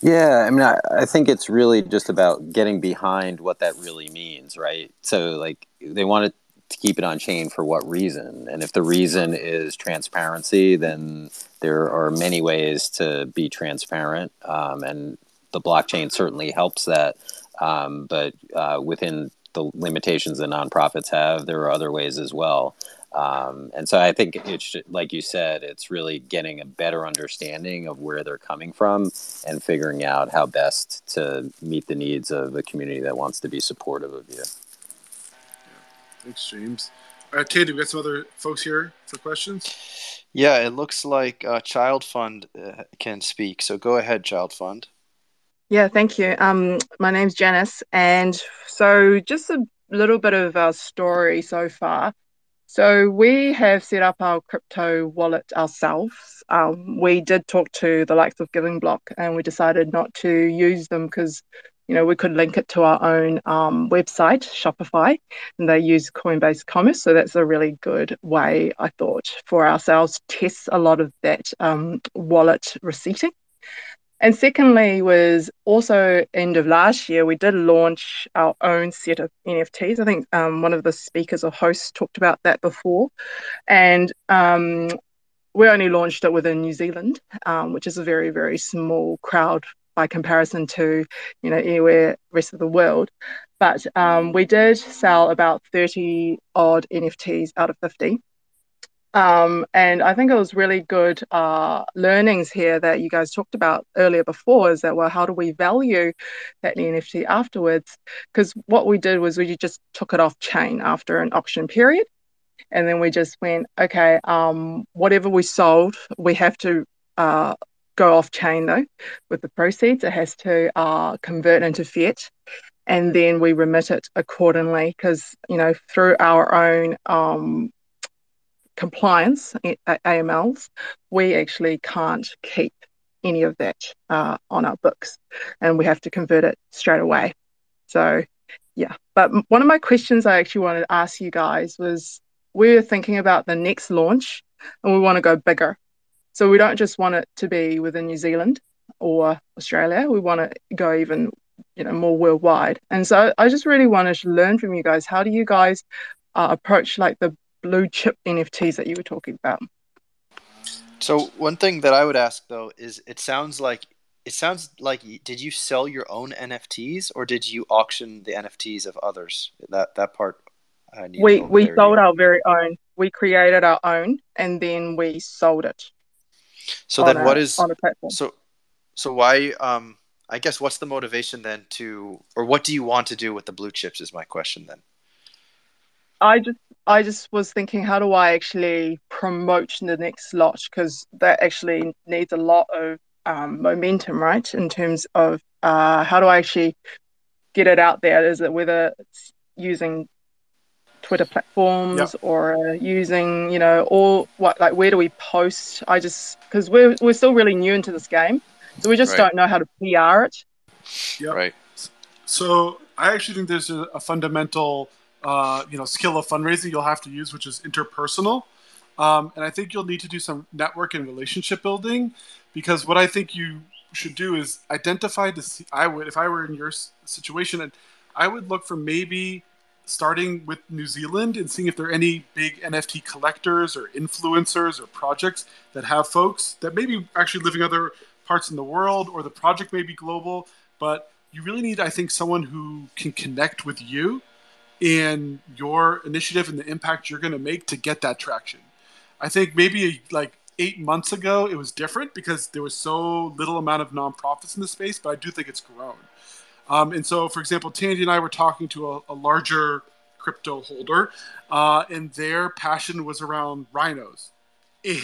Yeah, I mean, I, I think it's really just about getting behind what that really means, right? So, like, they want to keep it on chain for what reason? And if the reason is transparency, then there are many ways to be transparent, um, and the blockchain certainly helps that. Um, but uh, within the limitations that nonprofits have, there are other ways as well. Um, and so I think it's like you said, it's really getting a better understanding of where they're coming from and figuring out how best to meet the needs of a community that wants to be supportive of you. Thanks, James. All right, Tandy, we got some other folks here for questions. Yeah, it looks like uh, Child Fund uh, can speak. So go ahead, Child Fund. Yeah, thank you. Um, my name's Janice, and so just a little bit of our story so far. So we have set up our crypto wallet ourselves. Um, we did talk to the likes of Giving Block, and we decided not to use them because you know we could link it to our own um, website, Shopify, and they use Coinbase Commerce. So that's a really good way, I thought, for ourselves to test a lot of that um, wallet receipting. And secondly, was also end of last year, we did launch our own set of NFTs. I think um, one of the speakers or hosts talked about that before. And um, we only launched it within New Zealand, um, which is a very, very small crowd by comparison to, you know, anywhere rest of the world. But um, we did sell about 30 odd NFTs out of 50. Um, and I think it was really good uh, learnings here that you guys talked about earlier before is that, well, how do we value that NFT afterwards? Because what we did was we just took it off chain after an auction period. And then we just went, okay, um, whatever we sold, we have to uh, go off chain though with the proceeds. It has to uh, convert into fiat. And then we remit it accordingly because, you know, through our own um, compliance AMLs, we actually can't keep any of that uh, on our books and we have to convert it straight away. So, yeah. But one of my questions I actually wanted to ask you guys was we were thinking about the next launch and we want to go bigger. So, we don't just want it to be within New Zealand or Australia, we want to go even you know more worldwide and so i just really wanted to learn from you guys how do you guys uh, approach like the blue chip NFTs that you were talking about. So one thing that I would ask though is, it sounds like it sounds like did you sell your own NFTs or did you auction the NFTs of others? That that part. we we sold our very own. We created our own and then we sold it. So then, a, what is on a platform? So so why? Um, I guess what's the motivation then to, or what do you want to do with the blue chips? Is my question then. I just I just was thinking, how do I actually promote the next lot? Because that actually needs a lot of um, momentum, right? In terms of uh, how do I actually get it out there? Is it whether it's using Twitter platforms or using, you know, all what like where do we post? I just because we're we're still really new into this game, so we just Right. don't know how to PR it. Yep. Right. So I actually think there's a, a fundamental, uh, you know, skill of fundraising you'll have to use, which is interpersonal. Um, and I think you'll need to do some network and relationship building, because what I think you should do is identify the. I would, if I were in your situation, and I would look for maybe starting with New Zealand and seeing if there are any big NFT collectors or influencers or projects that have folks that may be actually living other parts in the world or the project may be global, but you really need, I think, someone who can connect with you and your initiative and the impact you're going to make to get that traction. I think maybe like eight months ago it was different because there was so little amount of nonprofits in the space, but I do think it's grown. Um, and so, for example, Tandy and I were talking to a, a larger crypto holder, uh, and their passion was around rhinos.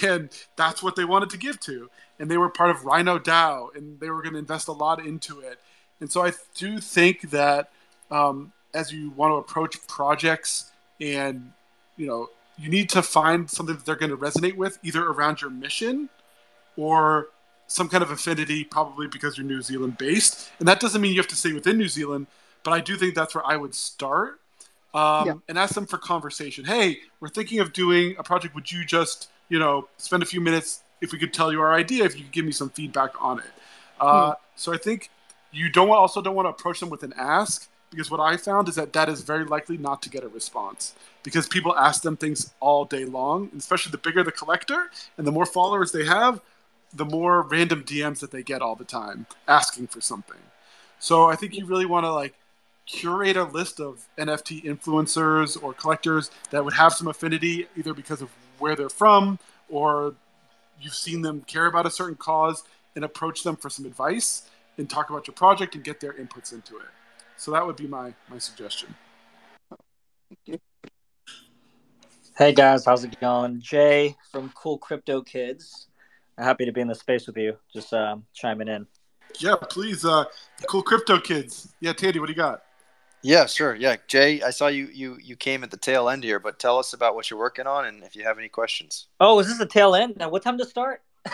And that's what they wanted to give to. And they were part of Rhino DAO, and they were going to invest a lot into it. And so I do think that um, as you want to approach projects and, you know, you need to find something that they're going to resonate with, either around your mission or some kind of affinity, probably because you're New Zealand based. And that doesn't mean you have to stay within New Zealand, but I do think that's where I would start um, Yeah. and ask them for conversation. Hey, we're thinking of doing a project. Would you just, you know, spend a few minutes if we could tell you our idea, if you could give me some feedback on it? Uh, So I think you don't also don't want to approach them with an ask because what I found is that that is very likely not to get a response because people ask them things all day long, especially the bigger the collector and the more followers they have, the more random DMs that they get all the time asking for something. So I think you really want to like curate a list of NFT influencers or collectors that would have some affinity either because of where they're from or you've seen them care about a certain cause and approach them for some advice and talk about your project and get their inputs into it. So that would be my my suggestion. Hey guys, how's it going? Jay from Cool Crypto Kids. Happy to be in the space with you. Just um, chiming in. Yeah, please, uh, the cool crypto kids. Yeah, Tandy, what do you got? Yeah, sure. Yeah, Jay, I saw you you you came at the tail end here, but tell us about what you're working on and if you have any questions. Oh, is this the tail end? Now, what time to start?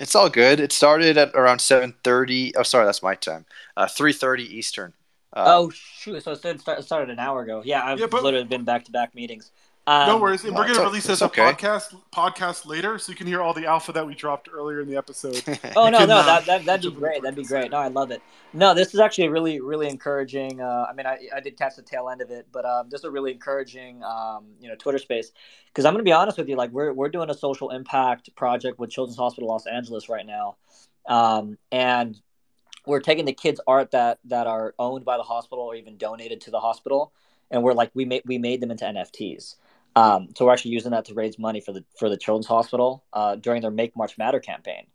It's all good. It started at around 7:30. Oh, sorry, that's my time. Uh 3:30 Eastern. Uh, oh shoot! So it started, started an hour ago. Yeah, I've Yeah, but- literally been back to back meetings. Um, no worries, and we're gonna release this as a okay. podcast podcast later, so you can hear all the alpha that we dropped earlier in the episode. Oh no, can, no, uh, that, that that'd be great. That'd be great. No, I love it. No, this is actually really, really encouraging. Uh, I mean, I, I did catch the tail end of it, but um, this is a really encouraging, um, you know, Twitter space. Because I'm gonna be honest with you, like we're we're doing a social impact project with Children's Hospital Los Angeles right now, um, and we're taking the kids' art that that are owned by the hospital or even donated to the hospital, and we're like we made we made them into NFTs. Um, so we're actually using that to raise money for the for the Children's Hospital uh, during their Make March Matter campaign.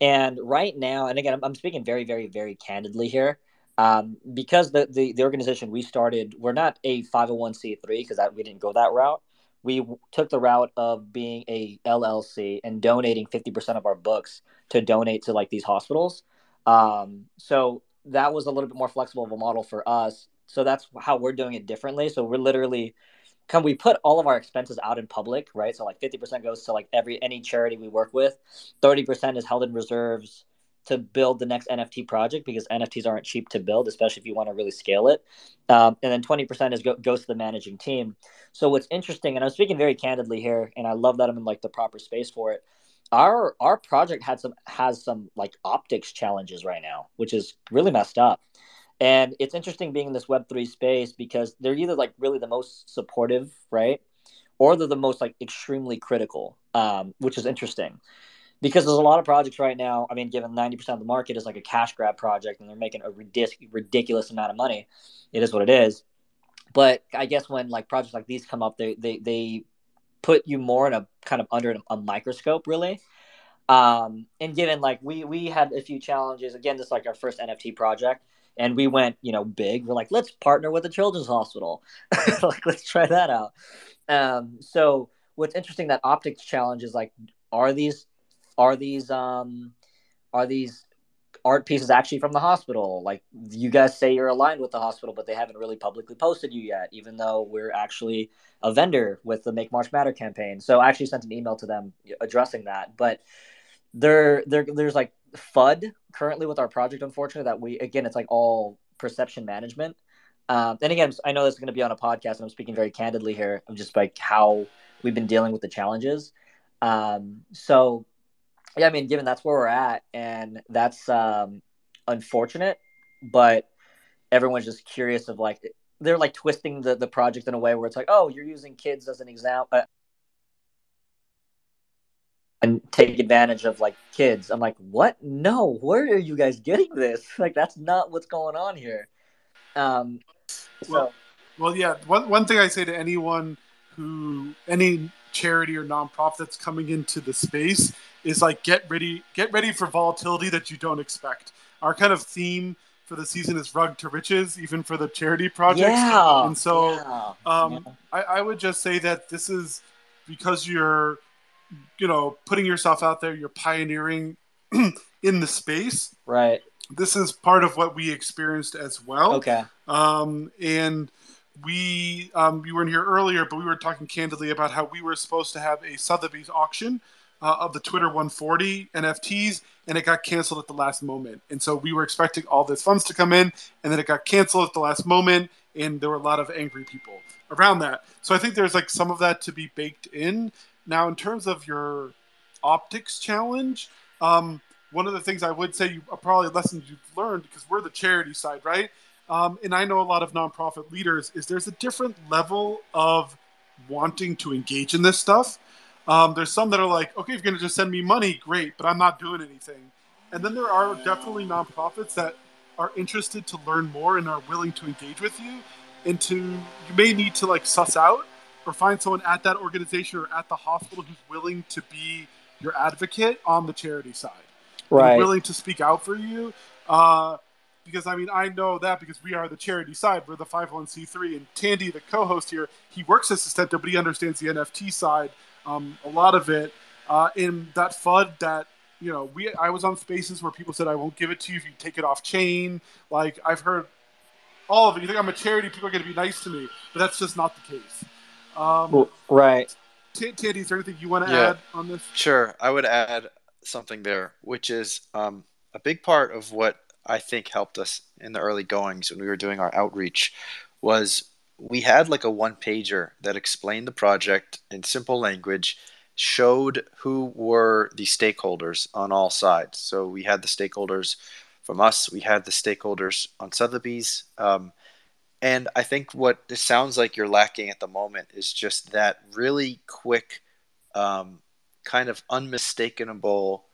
And right now, and again, I'm, I'm speaking very, very, very candidly here, um, because the, the the organization we started, we're not a 501c3 because we didn't go that route. We took the route of being a LLC and donating 50% of our books to donate to like these hospitals. Um, so that was a little bit more flexible of a model for us. So that's how we're doing it differently. So we're literally come we put all of our expenses out in public, right? So like 50% goes to like every any charity we work with. 30% is held in reserves to build the next NFT project because NFTs aren't cheap to build, especially if you want to really scale it. Um, and then 20% is go, goes to the managing team. So what's interesting, and I'm speaking very candidly here, and I love that I'm in like the proper space for it. Our our project had some has some like optics challenges right now, which is really messed up. And it's interesting being in this Web3 space because they're either like really the most supportive, right? Or they're the most like extremely critical, um, which is interesting because there's a lot of projects right now. I mean, given 90% of the market is like a cash grab project and they're making a ridic- ridiculous amount of money, it is what it is. But I guess when like projects like these come up, they, they, they put you more in a kind of under a microscope, really. Um, and given like we, we had a few challenges, again, this is like our first NFT project and we went you know big we're like let's partner with the children's hospital like let's try that out um, so what's interesting that optics challenge is like are these are these um are these art pieces actually from the hospital. Like you guys say you're aligned with the hospital, but they haven't really publicly posted you yet, even though we're actually a vendor with the Make March Matter campaign. So I actually sent an email to them addressing that. But there, there, there's like FUD currently with our project, unfortunately, that we again, it's like all perception management. Um, and again, I know this is going to be on a podcast, and I'm speaking very candidly here of just like how we've been dealing with the challenges. Um, so, yeah, I mean, given that's where we're at, and that's um, unfortunate, but everyone's just curious of like they're like twisting the the project in a way where it's like, oh, you're using kids as an example. Uh, and take advantage of like kids. I'm like, what? No, where are you guys getting this? Like, that's not what's going on here. Um, so Well- Well, yeah. One one thing I say to anyone who any charity or nonprofit that's coming into the space is like get ready get ready for volatility that you don't expect. Our kind of theme for the season is rug to riches, even for the charity projects. yeah, And so yeah, um, yeah. I, I would just say that this is because you're, you know, putting yourself out there, you're pioneering in the space. right, This is part of what we experienced as well. okay, Um, and we, um, we weren't here earlier, but we were talking candidly about how we were supposed to have a Sotheby's auction uh, of the Twitter 140 NFTs, and it got canceled at the last moment. And so we were expecting all this funds to come in, and then it got canceled at the last moment, and there were a lot of angry people around that. So I think there's like some of that to be baked in. Now, in terms of your optics challenge, um, one of the things I would say, you probably lessons you've learned because we're the charity side, right? Um, and I know a lot of nonprofit leaders is there's a different level of wanting to engage in this stuff. Um, there's some that are like, okay, if you're going to just send me money, great, but I'm not doing anything. And then there are definitely nonprofits that are interested to learn more and are willing to engage with you. And to you may need to like suss out or find someone at that organization or at the hospital who's willing to be your advocate on the charity side right, willing to speak out for you. Uh, because I mean, I know that because we are the charity side, we're the 501c3, and Tandy, the co-host here, he works as Sustento, but he understands the NFT side, um, a lot of it. Uh, in that FUD, that you know, we I was on spaces where people said I won't give it to you if you take it off chain. Like I've heard all of it. You think I'm a charity? People are going to be nice to me, but that's just not the case. Um, right, T- Tandy, is there anything you want to Yeah. add on this? Sure, I would add something there, which is um, a big part of what I think helped us in the early goings when we were doing our outreach was we had like a one pager that explained the project in simple language, showed who were the stakeholders on all sides. So we had the stakeholders from us, we had the stakeholders on Sotheby's. Um, and I think what it sounds like you're lacking at the moment is just that really quick, um, kind of unmistakable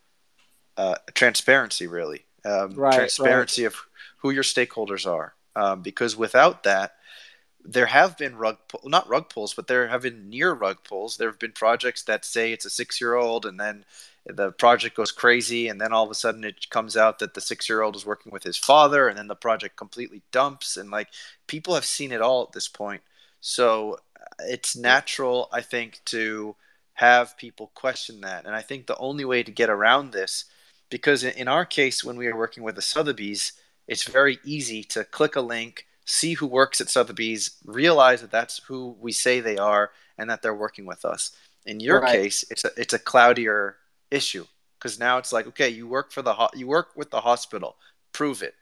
uh, transparency, really. Um, Right, transparency of who your stakeholders are. Um, because without that, there have been rug pull, not rug pulls, but there have been near rug pulls. There have been projects that say it's a six year old, and then the project goes crazy, and then all of a sudden it comes out that the six year old is working with his father, and then the project completely dumps. And like people have seen it all at this point. So uh, it's natural, I think, to have people question that. And I think the only way to get around this, because in in our case, when we are working with the Sotheby's, it's very easy to click a link, see who works at Sotheby's, realize that that's who we say they are, and that they're working with us. In your Right. case, it's a it's a cloudier issue because now it's like, okay, you work for the ho- you work with the hospital, prove it.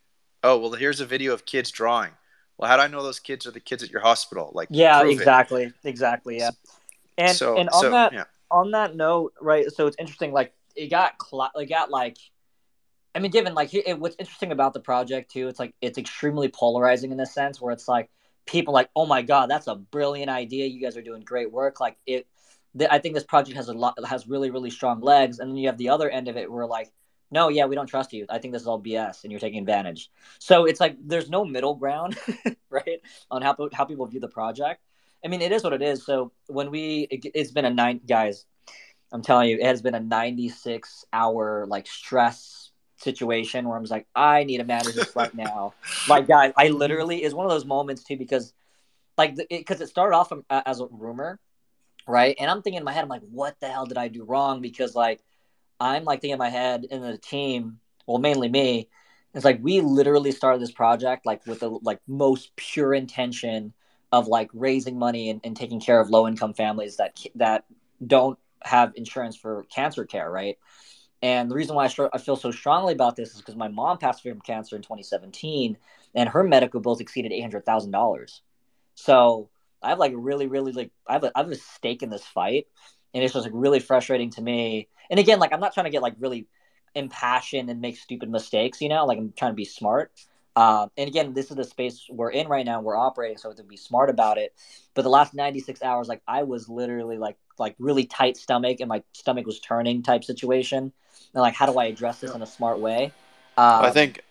Oh well, here's a video of kids drawing. Well, how do I know those kids are the kids at your hospital? Like, yeah, prove it. exactly, exactly, yeah. And so, and on so, that yeah. on that note, right? So it's interesting. Like it got cl- it got like, I mean, given like it, what's interesting about the project too, it's like it's extremely polarizing in the sense where it's like people like, oh my god, that's a brilliant idea. You guys are doing great work. Like it, th- I think this project has a lot has really really strong legs. And then you have the other end of it where like, no, yeah, we don't trust you. I think this is all BS, and you're taking advantage. So it's like there's no middle ground, right, on how how people view the project. I mean, it is what it is. So when we, it, it's been a nine, guys, I'm telling you, it has been a 96 hour like stress situation where I'm like, I need a manager right now. Like, guys, I literally is one of those moments too because, like, because it, started off uh, as a rumor, right? And I'm thinking in my head, I'm like, what the hell did I do wrong? Because like, I'm like thinking in my head in the team, well, mainly me, It's like we literally started this project like with the like most pure intention of like raising money and, and taking care of low income families that that don't have insurance for cancer care, right? And the reason why I, str- I feel so strongly about this is because my mom passed away from cancer in 2017, and her medical bills exceeded eight hundred thousand dollars. So I have like really, really like I have a, I have a stake in this fight, and it's just like really frustrating to me. And again, like I'm not trying to get like really impassioned and make stupid mistakes, you know, like I'm trying to be smart. Uh, and again, this is the space we're in right now. We're operating, so to be smart about it. But the last 96 hours, like I was literally like like really tight stomach, and my stomach was turning type situation. And like, how do I address this in a smart way? Um, I think,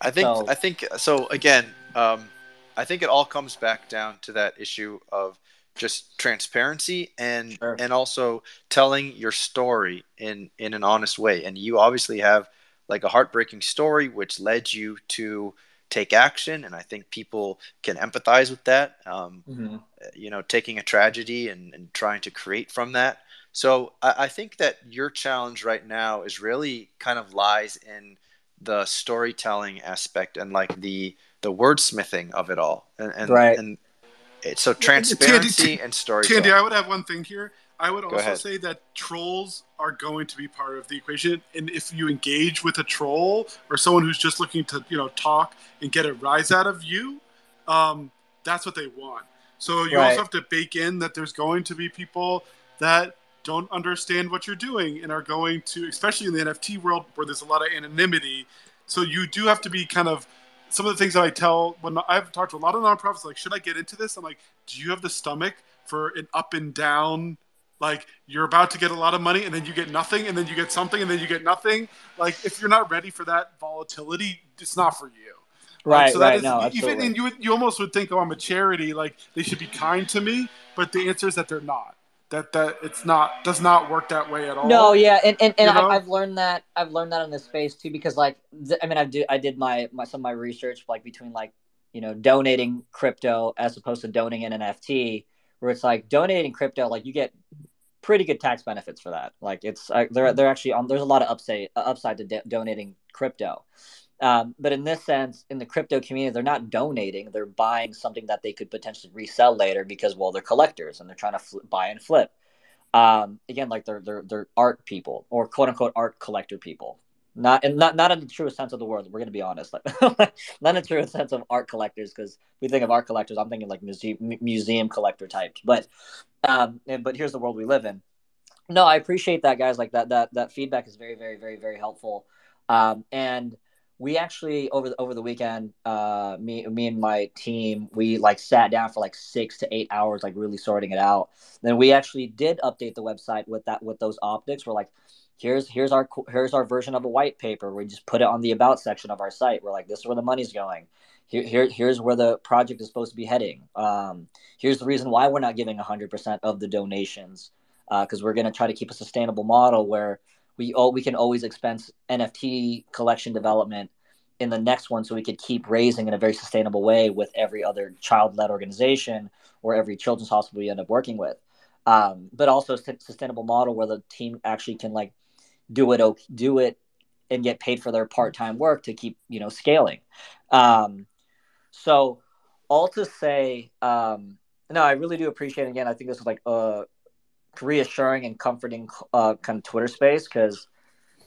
I think, so- I think. So again, um, I think it all comes back down to that issue of just transparency and Sure. and also telling your story in in an honest way. And you obviously have like a heartbreaking story, which led you to take action. And I think people can empathize with that. Um, mhm. you know, taking a tragedy and, and trying to create from that. So I, I think that your challenge right now is really kind of lies in the storytelling aspect and like the the wordsmithing of it all. And, and, Right. and so transparency T- and storytelling. Tandy, I would have one thing here. I would also ahead. say that trolls are going to be part of the equation, and if you engage with a troll or someone who's just looking to, you know, talk and get a rise out of you, um, that's what they want. So you Right. also have to bake in that there's going to be people that don't understand what you're doing and are going to, especially in the NFT world where there's a lot of anonymity. So you do have to be kind of some of the things that I tell when I've talked to a lot of nonprofits, like, should I get into this? I'm like, do you have the stomach for an up and down? Like, you're about to get a lot of money and then you get nothing, and then you get something, and then you get nothing. Like, if you're not ready for that volatility, it's not for you. Right, so that right. is- no, even and you you almost would think, oh, I'm a charity, like they should be kind to me, but the answer is that they're not. That that it's not does not work that way at all. No, yeah, and and, and You know? I, I've learned that I've learned that in this space too because like th- I mean I did I did my, my some of my research like between like you know donating crypto as opposed to donating an NFT where it's like donating crypto like you get pretty good tax benefits for that. Like it's uh, they're they're actually on there's a lot of upside uh, upside to do- donating crypto. Um, but in this sense in the crypto community they're not donating they're buying something that they could potentially resell later because well they're collectors and they're trying to fl- buy and flip. Um, again, like they're they're they're art people or quote unquote art collector people. Not and not not in the truest sense of the word. We're gonna be honest, like not in the truest sense of art collectors because we think of art collectors. I'm thinking like museum museum collector types. But um, but here's the world we live in. No, I appreciate that, guys. Like that that that feedback is very very very very helpful. Um, and we actually over the over the weekend, uh, me me and my team, we like sat down for like six to eight hours, like really sorting it out. Then we actually did update the website with that with those optics. We're like, here's here's our here's our version of a white paper. We just put it on the about section of our site. We're like, this is where the money's going. Here, here here's where the project is supposed to be heading. Um, here's the reason why we're not giving 100% of the donations because we're going to try to keep a sustainable model where we oh, we can always expense NFT collection development in the next one so we could keep raising in a very sustainable way with every other child-led organization or every children's hospital we end up working with um, but also a sustainable model where the team actually can like do it do it and get paid for their part-time work to keep you know scaling. Um, so all to say um, no i really do appreciate again i think this is like a reassuring and comforting uh, kind of twitter space because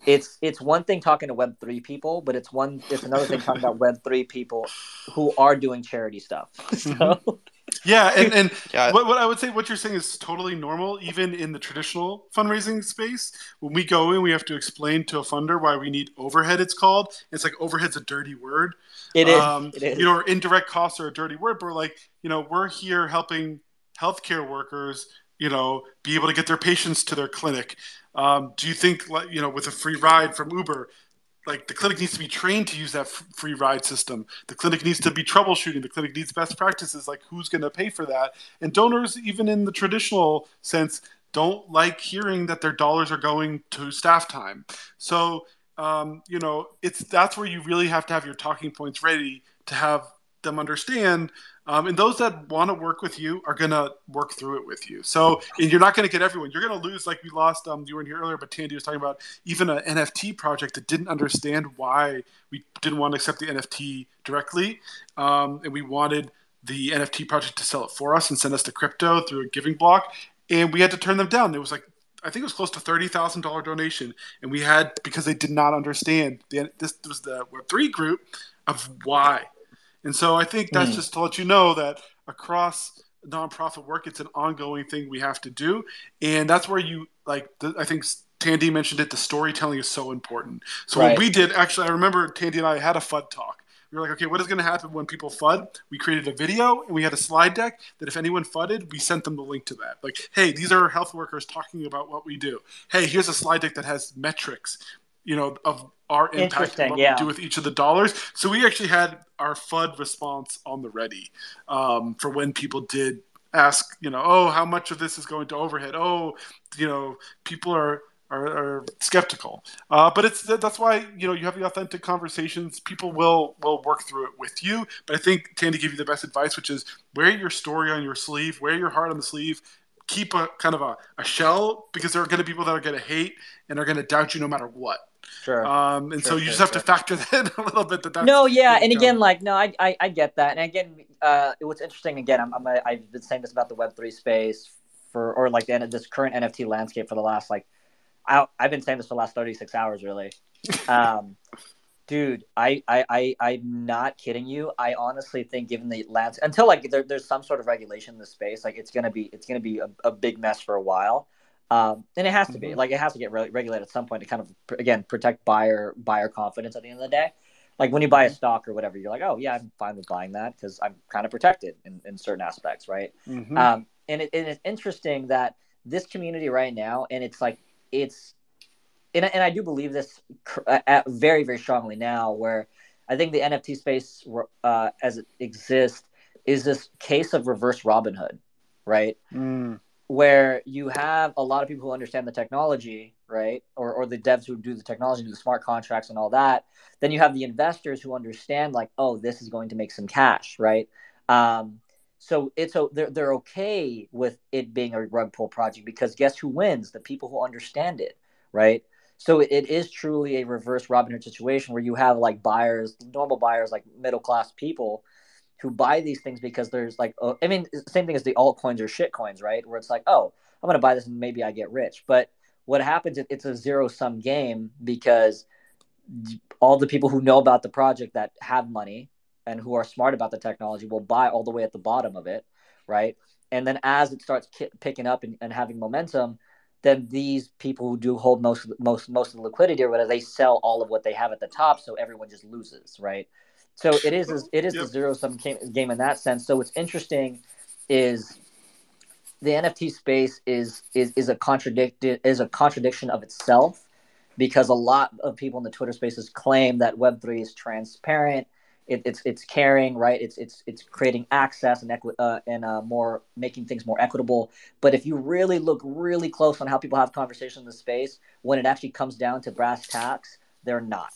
it's it's one thing talking to web 3 people but it's one it's another thing talking about web 3 people who are doing charity stuff. So Yeah, and, and Yeah. what, what I would say, what you're saying is totally normal, even in the traditional fundraising space. When we go in, we have to explain to a funder why we need overhead. It's called. It's like overhead's a dirty word. it is Um, it is You know, or indirect costs are a dirty word, but we're like, you know, we're here helping healthcare workers, you know, be able to get their patients to their clinic. Um, do you think, like, you know, with a free ride from Uber, like the clinic needs to be trained to use that f- free ride system. The clinic needs to be troubleshooting. The clinic needs best practices. Like who's going to pay for that? And donors, even in the traditional sense, don't like hearing that their dollars are going to staff time. So um, you know, it's that's where you really have to have your talking points ready to have them understand. Um, and those that want to work with you are going to work through it with you. So and you're not going to get everyone. You're going to lose, like we lost. Um, you weren't here earlier, but Tandy was talking about even an NFT project that didn't understand why we didn't want to accept the NFT directly, um, and we wanted the NFT project to sell it for us and send us the crypto through a giving block, and we had to turn them down. It was like I think it was close to thirty thousand dollar donation, and we had because they did not understand. The, this was the Web three group of why, and so I think that's Mm. just to let you know that across nonprofit work, it's an ongoing thing we have to do, and that's where you like. The, I think Tandy mentioned it. The storytelling is so important. So Right. what we did actually, I remember Tandy and I had a FUD talk. We were like, okay, what is going to happen when people FUD? We created a video and we had a slide deck that if anyone FUDed, we sent them the link to that. Like, hey, these are health workers talking about what we do. Hey, here's a slide deck that has metrics, you know, of our impact what yeah. we do with each of the dollars. So we actually had our FUD response on the ready um, for when people did ask, you know, oh, how much of this is going to overhead? Oh, you know, people are are, are skeptical. Uh, but it's that's why you know you have the authentic conversations. People will will work through it with you. But I think Tandy gave you the best advice, which is wear your story on your sleeve, wear your heart on the sleeve. Keep a kind of a, a shell because there are going to be people that are going to hate and are going to doubt you no matter what. Sure. Um, and Sure, so you sure, just have sure. to factor that in a little bit. That that's no, yeah, and again, go. like, no, I, I, I get that, and again, uh, what's interesting, again, I'm, I'm a, I've been saying this about the Web three space for, or like the, this current NFT landscape for the last like, I, I've been saying this for the last 36 hours, really. Um, dude, I, I, I, I'm not kidding you. I honestly think, given the landscape, until like there, there's some sort of regulation in the space, like it's gonna be, it's gonna be a, a big mess for a while. Um, and it has to be Mhm. like it has to get re- regulated at some point to kind of again protect buyer buyer confidence at the end of the day like when you buy a stock or whatever, you're like, oh yeah, I'm fine with buying that because I'm kind of protected in, in certain aspects, right? Mhm. Um, and, it, and it's interesting that this community right now, and it's like it's, and, I- and I do believe this very very strongly now, where I think the NFT space uh, as it exists is this case of reverse Robin Hood, right? Mm. where you have a lot of people who understand the technology, right? Or, or the devs who do the technology, do the smart contracts and all that. Then you have the investors who understand, like, oh, this is going to make some cash, right? Um, so it's so they're they're okay with it being a rug pull project because guess who wins? The people who understand it, right? So it is truly a reverse Robin Hood situation where you have like buyers, normal buyers, like middle class people who buy these things because there's like uh, I mean same thing as the altcoins or shit coins, right? Where it's like, oh, I'm gonna buy this and maybe I get rich. But what happens? is It's a zero sum game because all the people who know about the project that have money and who are smart about the technology will buy all the way at the bottom of it, right? And then as it starts ki- picking up and, and having momentum, then these people who do hold most of the, most most of the liquidity or whatever, they sell all of what they have at the top, so everyone just loses, right? So it is it is a zero sum game in that sense. So what's interesting is the NFT space is is is a contradicted is a contradiction of itself because a lot of people in the Twitter spaces claim that Web three is transparent. It, it's it's caring, right? It's it's it's creating access and equi- uh, and uh, more making things more equitable. But if you really look really close on how people have conversations in the space, when it actually comes down to brass tacks, they're not.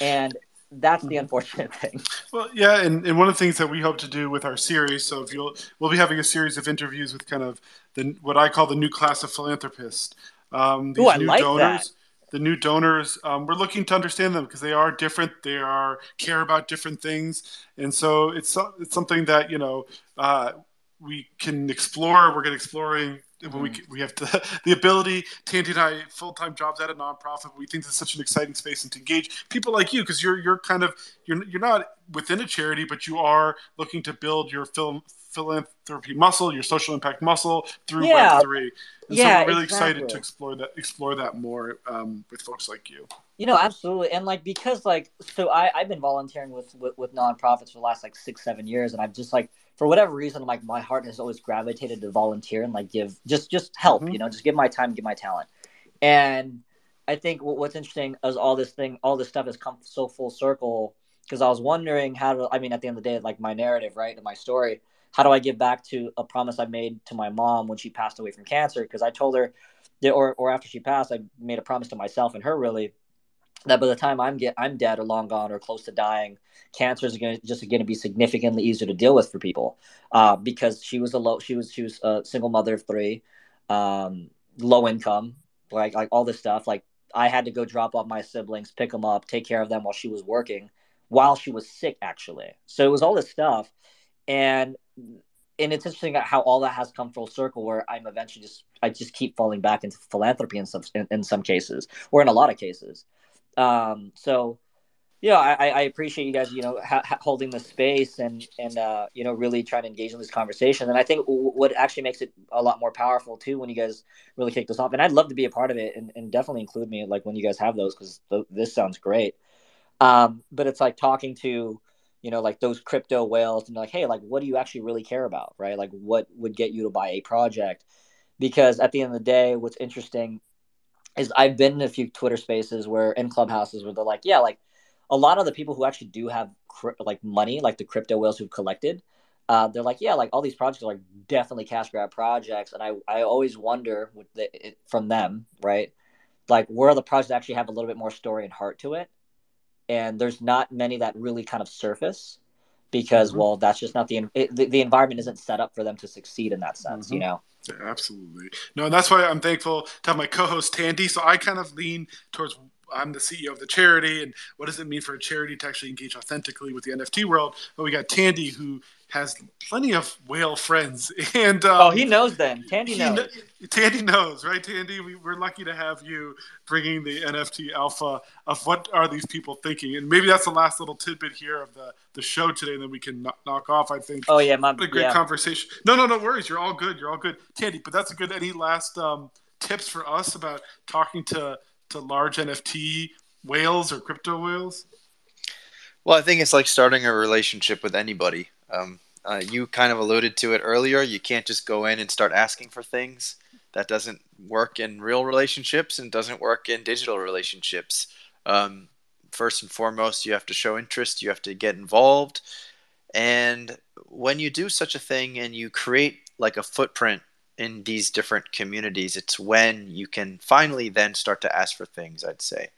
And that's the unfortunate thing. Well, yeah, and, and one of the things that we hope to do with our series, so if you'll, we'll be having a series of interviews with kind of the what I call the new class of philanthropists. Um, these Ooh, I new like donors, the new donors. Um, we're looking to understand them because they are different. They are care about different things, and so it's it's something that you know uh, we can explore. We're going to exploring. When we, Mm-hmm. we have to, the ability, Tandy and I, full time jobs at a nonprofit. We think this is such an exciting space and to engage people like you because you're you're kind of you're you're not within a charity, but you are looking to build your film philanthropy muscle, your social impact muscle through Yeah. Web three. And Yeah, so we're really excited to explore that explore that more um, with folks like you. You know, absolutely, and like because like so I I've been volunteering with, with with nonprofits for the last like six seven years, and I've just like for whatever reason like my heart has always gravitated to volunteer and like give just just help, Mhm. you know, just give my time, give my talent, and I think what, what's interesting is all this thing, all this stuff has come so full circle because I was wondering how to. I mean, at the end of the day, like my narrative, right, and my story. How do I give back to a promise I made to my mom when she passed away from cancer? Because I told her, or or after she passed, I made a promise to myself and her really that by the time I'm get I'm dead or long gone or close to dying, cancer is going to just going to be significantly easier to deal with for people, uh, because she was a low she was she was a single mother of three, um, low income, like like all this stuff. Like I had to go drop off my siblings, pick them up, take care of them while she was working, while she was sick actually. So it was all this stuff, and and it's interesting how all that has come full circle where i'm eventually just i just keep falling back into philanthropy in some in, in some cases or in a lot of cases um so yeah i i appreciate you guys you know ha- holding the space and and uh you know really trying to engage in this conversation and i think w- what actually makes it a lot more powerful too when you guys really kick this off and i'd love to be a part of it and, and definitely include me like when you guys have those because th- this sounds great um but it's like talking to you know, like those crypto whales and like, hey, like what do you actually really care about, right? Like what would get you to buy a project? Because at the end of the day, what's interesting is I've been in a few Twitter spaces where in clubhouses where they're like, yeah, like a lot of the people who actually do have like money, like the crypto whales who've collected, uh, they're like, yeah, like all these projects are like definitely cash grab projects, and I I always wonder with the, it, from them, right, like where the projects actually have a little bit more story and heart to it and there's not many that really kind of surface because mm-hmm. well that's just not the, it, the, the environment isn't set up for them to succeed in that sense mm-hmm. you know yeah, absolutely no and that's why i'm thankful to have my co-host tandy so i kind of lean towards I'm the CEO of the charity, and what does it mean for a charity to actually engage authentically with the NFT world? But we got Tandy, who has plenty of whale friends, and um, oh, he knows them. Tandy knows. Kn- Tandy knows, right? Tandy, we, are lucky to have you bringing the NFT alpha of what are these people thinking, and maybe that's the last little tidbit here of the the show today, and then we can knock off. I think. Oh yeah, my what a great yeah. conversation. No, no, no worries. You're all good. You're all good, Tandy. But that's a good. Any last um, tips for us about talking to to large NFT whales or crypto whales? Well, I think it's like starting a relationship with anybody. Um, uh, you kind of alluded to it earlier. You can't just go in and start asking for things. That doesn't work in real relationships and doesn't work in digital relationships. Um, first and foremost, you have to show interest, you have to get involved. And when you do such a thing and you create like a footprint in these different communities, it's when you can finally then start to ask for things, I'd say.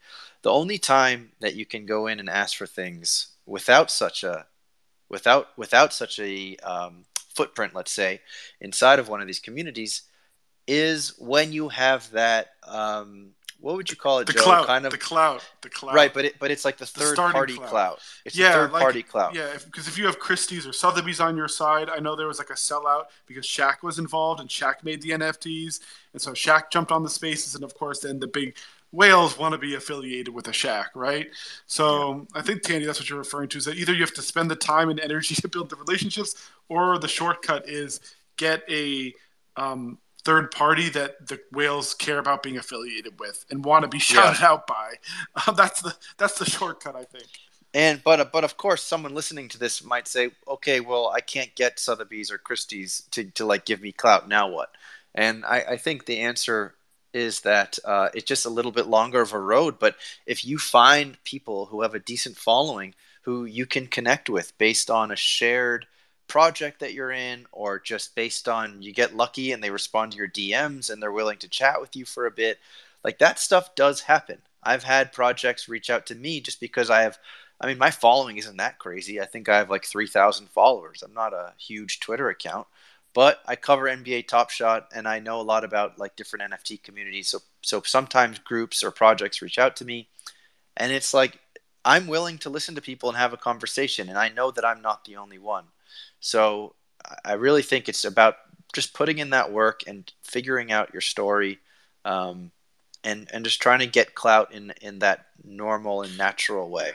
The only time that you can go in and ask for things without such a without without such a um, footprint, let's say, inside of one of these communities, is when you have that. Um, what would you call it, the Joe? Clout, kind of the clout, the clout. Right, but it but it's like the third the party clout. clout. It's yeah, the third like, party clout. Yeah, because if, if, you have Christie's or Sotheby's on your side, I know there was like a sellout because Shaq was involved and Shaq made the NFTs, and so Shaq jumped on the spaces, and of course then the big whales want to be affiliated with a Shaq, right? So yeah. I think Tandy, that's what you're referring to. Is that either you have to spend the time and energy to build the relationships, or the shortcut is get a um, third party that the whales care about being affiliated with and want to be shouted yeah. out by. Uh, that's the that's the shortcut, I think. And but but of course, someone listening to this might say, okay, well, I can't get Sotheby's or Christie's to to like give me clout. Now what? And I, I think the answer is that uh, it's just a little bit longer of a road. But if you find people who have a decent following who you can connect with based on a shared project that you're in, or just based on you get lucky and they respond to your DMs and they're willing to chat with you for a bit, like that stuff does happen. I've had projects reach out to me just because I have. I mean, my following isn't that crazy. I think I have like 3,000 followers. I'm not a huge Twitter account, but I cover NBA Top Shot and I know a lot about like different NFT communities. So so sometimes groups or projects reach out to me and it's like I'm willing to listen to people and have a conversation and I know that I'm not the only one. So I really think it's about just putting in that work and figuring out your story um, and and just trying to get clout in in that normal and natural way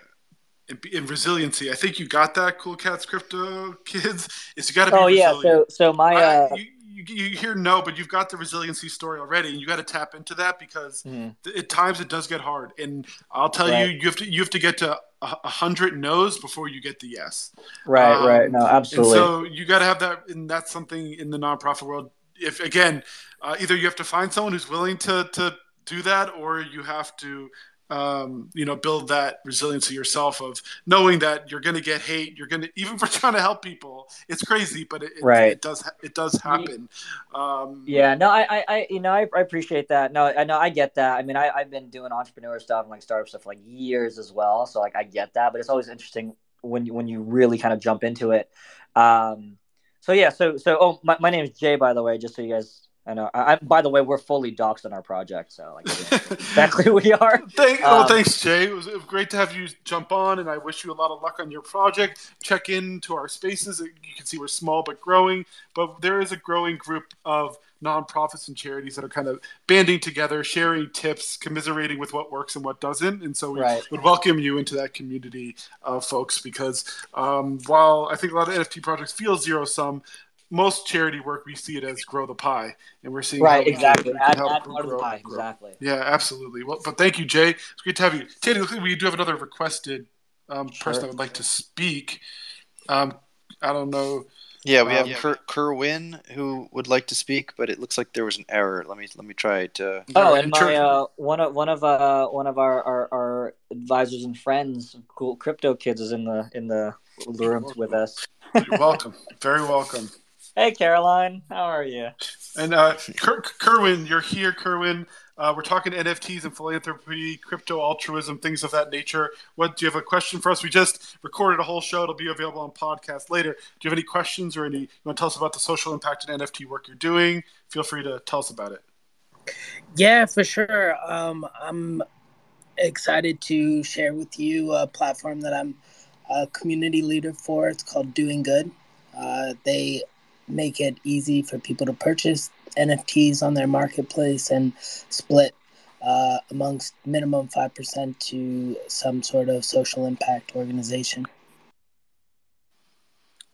in, resiliency. I think you got that, Cool Cats Crypto kids. Is you got to be. Oh resilient. yeah, so so my. Uh... I, you, you, you, hear no, but you've got the resiliency story already, and you got to tap into that because mm. at times it does get hard. And I'll tell right. you, you have to you have to get to a, a hundred no's before you get the yes. Right, um, right, no, absolutely. so you got to have that, and that's something in the nonprofit world. If again, uh, either you have to find someone who's willing to to do that, or you have to um, you know, build that resiliency yourself of knowing that you're going to get hate. You're going to even for trying to help people. It's crazy, but it, it, Right. it does it does happen. Um, Yeah, no, I, I, I you know, I, I appreciate that. No, I know, I get that. I mean, I, I've been doing entrepreneur stuff and like startup stuff for like years as well. So like, I get that, but it's always interesting when you, when you really kind of jump into it. Um, so yeah, so, so, oh, my, my name is Jay, by the way, just so you guys, I know, I, I by the way, we're fully doxed on our project. So like, exactly who we are. Thank, Um, thanks, Jay. It was, it was great to have you jump on, and I wish you a lot of luck on your project. Check in to our spaces. You can see we're small but growing, but there is a growing group of nonprofits and charities that are kind of banding together, sharing tips, commiserating with what works and what doesn't. And so we Right. would welcome you into that community of folks because um, while I think a lot of NFT projects feel zero sum, most charity work we see it as grow the pie, and we're seeing how Right, we can- exactly. we Add, help add more the grow- pie, grow. exactly. Yeah, absolutely. Well, but thank you, Jay. It's great to have you. Tandy, looks like we do have another requested um, person that would like to speak. Um, I don't know. Yeah, we Um, have Ker- Kerwin who would like to speak, but it looks like there was an error. Let me let me try to. Oh, and my uh, one of one of uh one of our, our, our advisors and friends, cool crypto kids, is in the in the room with us. You're welcome. Very welcome. Hey, Caroline, how are you? And uh, Ker- Kerwin, you're here, Kerwin. Uh, we're talking NFTs and philanthropy, crypto altruism, things of that nature. What do you have a question for us? We just recorded a whole show; it'll be available on podcast later. Do you have any questions or any? You want to tell us about the social impact and NFT work you're doing? Feel free to tell us about it. Yeah, for sure. Um, I'm excited to share with you a platform that I'm a community leader for. It's called Doing Good. Uh, they make it easy for people to purchase NFTs on their marketplace and split uh, amongst minimum 5% to some sort of social impact organization.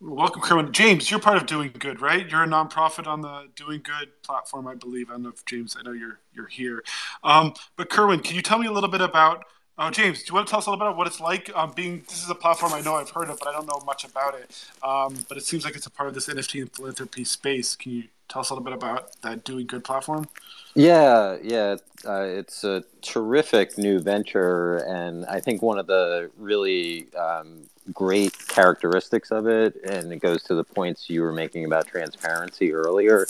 Welcome, Kerwin. James, you're part of Doing Good, right? You're a nonprofit on the Doing Good platform, I believe. I don't know if James, I know you're you're here. Um, but Kerwin, can you tell me a little bit about? Oh, James, do you want to tell us a little bit about what it's like um, being? This is a platform I know I've heard of, but I don't know much about it. Um, but it seems like it's a part of this NFT and philanthropy space. Can you tell us a little bit about that Doing Good platform? Yeah, yeah, uh, it's a terrific new venture, and I think one of the really um, great characteristics of it, and it goes to the points you were making about transparency earlier,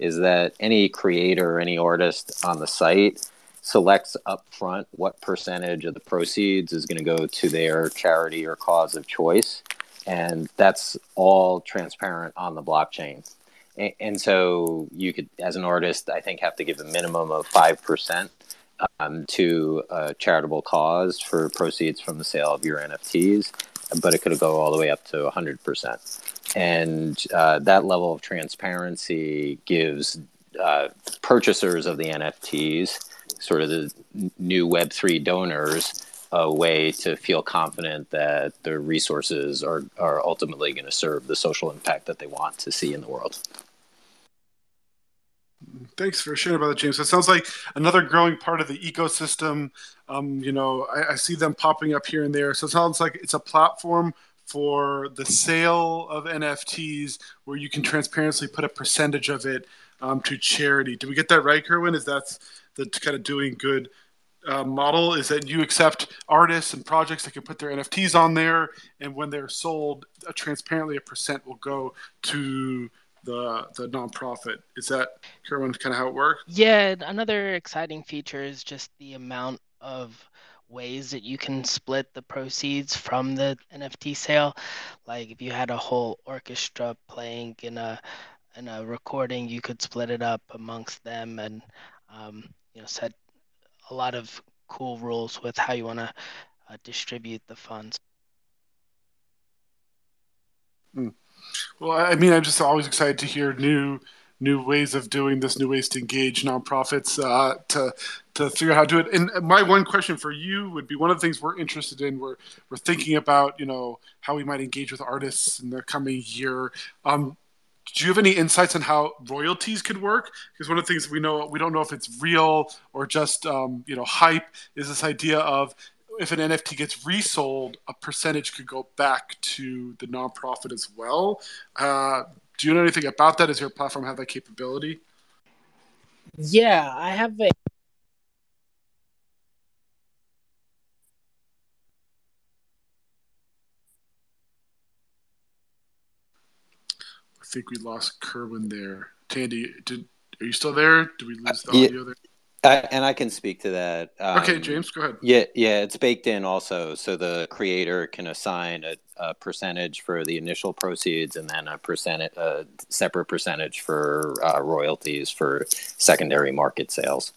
is that any creator, any artist on the site selects upfront what percentage of the proceeds is going to go to their charity or cause of choice, and that's all transparent on the blockchain. A- and so you could as an artist i think have to give a minimum of 5% um, to a charitable cause for proceeds from the sale of your nfts but it could go all the way up to 100% and uh, that level of transparency gives uh, purchasers of the nfts sort of the new web3 donors a way to feel confident that the resources are, are ultimately going to serve the social impact that they want to see in the world. Thanks for sharing about that, James. It sounds like another growing part of the ecosystem. Um, you know, I, I see them popping up here and there. So it sounds like it's a platform for the sale of NFTs where you can transparently put a percentage of it um, to charity. Do we get that right, Kerwin? Is that the kind of doing good uh, model? Is that you accept artists and projects that can put their NFTs on there, and when they're sold, uh, transparently a percent will go to the the nonprofit. Is that Kerwin kind of how it works? Yeah, another exciting feature is just the amount of ways that you can split the proceeds from the NFT sale. Like if you had a whole orchestra playing in a in a recording, you could split it up amongst them and um, you know set a lot of cool rules with how you want to uh, distribute the funds. Well, I mean, I'm just always excited to hear new new ways of doing this, new ways to engage nonprofits uh, to to figure out how to do it. And my one question for you would be: one of the things we're interested in, we're we're thinking about, you know, how we might engage with artists in the coming year. Um, do you have any insights on how royalties could work? Because one of the things we know we don't know if it's real or just um, you know hype is this idea of if an NFT gets resold, a percentage could go back to the nonprofit as well. Uh, do you know anything about that? Does your platform have that capability? Yeah, I have a think we lost Kerwin there. Tandy, did are you still there? Did we lose the Yeah. audio there? I, and I can speak to that. Okay, Um, James, go ahead. Yeah, yeah, it's baked in also, so the creator can assign a, a percentage for the initial proceeds, and then a percentage, a separate percentage for uh, royalties for secondary market sales.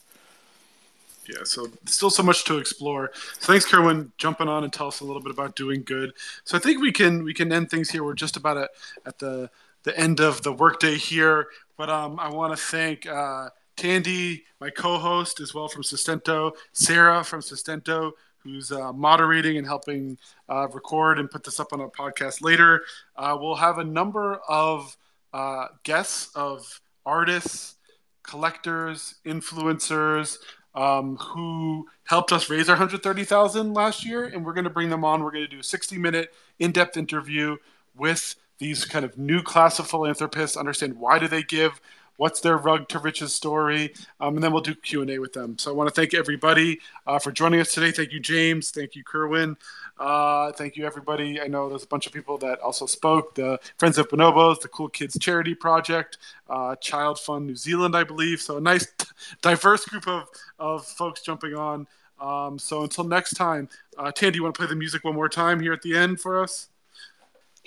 Yeah, so still so much to explore. So thanks, Kerwin, jumping on and tell us a little bit about doing good. So I think we can we can end things here. We're just about at, at the the end of the workday here, but um, I want to thank uh, Tandy, my co-host, as well from Sustento, Sarah from Sustento, who's uh, moderating and helping uh, record and put this up on a podcast later. Uh, we'll have a number of uh, guests of artists, collectors, influencers um, who helped us raise our 130,000 last year, and we're going to bring them on. We're going to do a 60 minute in-depth interview with these kind of new class of philanthropists, understand why do they give, what's their rug to riches story, um, and then we'll do Q&A with them. So I want to thank everybody uh, for joining us today. Thank you, James. Thank you, Kerwin. Uh, thank you, everybody. I know there's a bunch of people that also spoke. The Friends of Bonobos, the Cool Kids Charity Project, uh, Child Fund New Zealand, I believe. So a nice, diverse group of, of folks jumping on. Um, so until next time, uh, Tandy, you want to play the music one more time here at the end for us?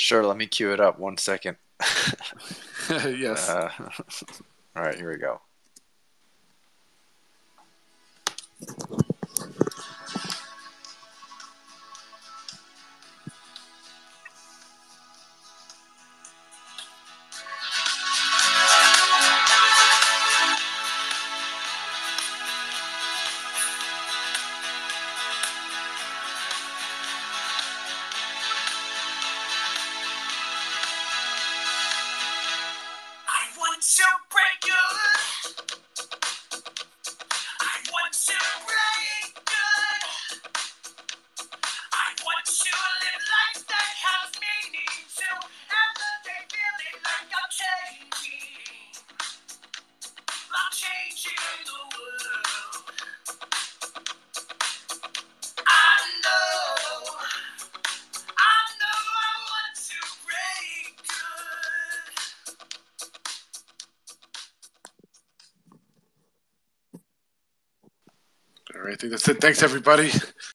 Sure, let me cue it up one second. yes. Uh, all right, here we go. Think that's it. Thanks, everybody.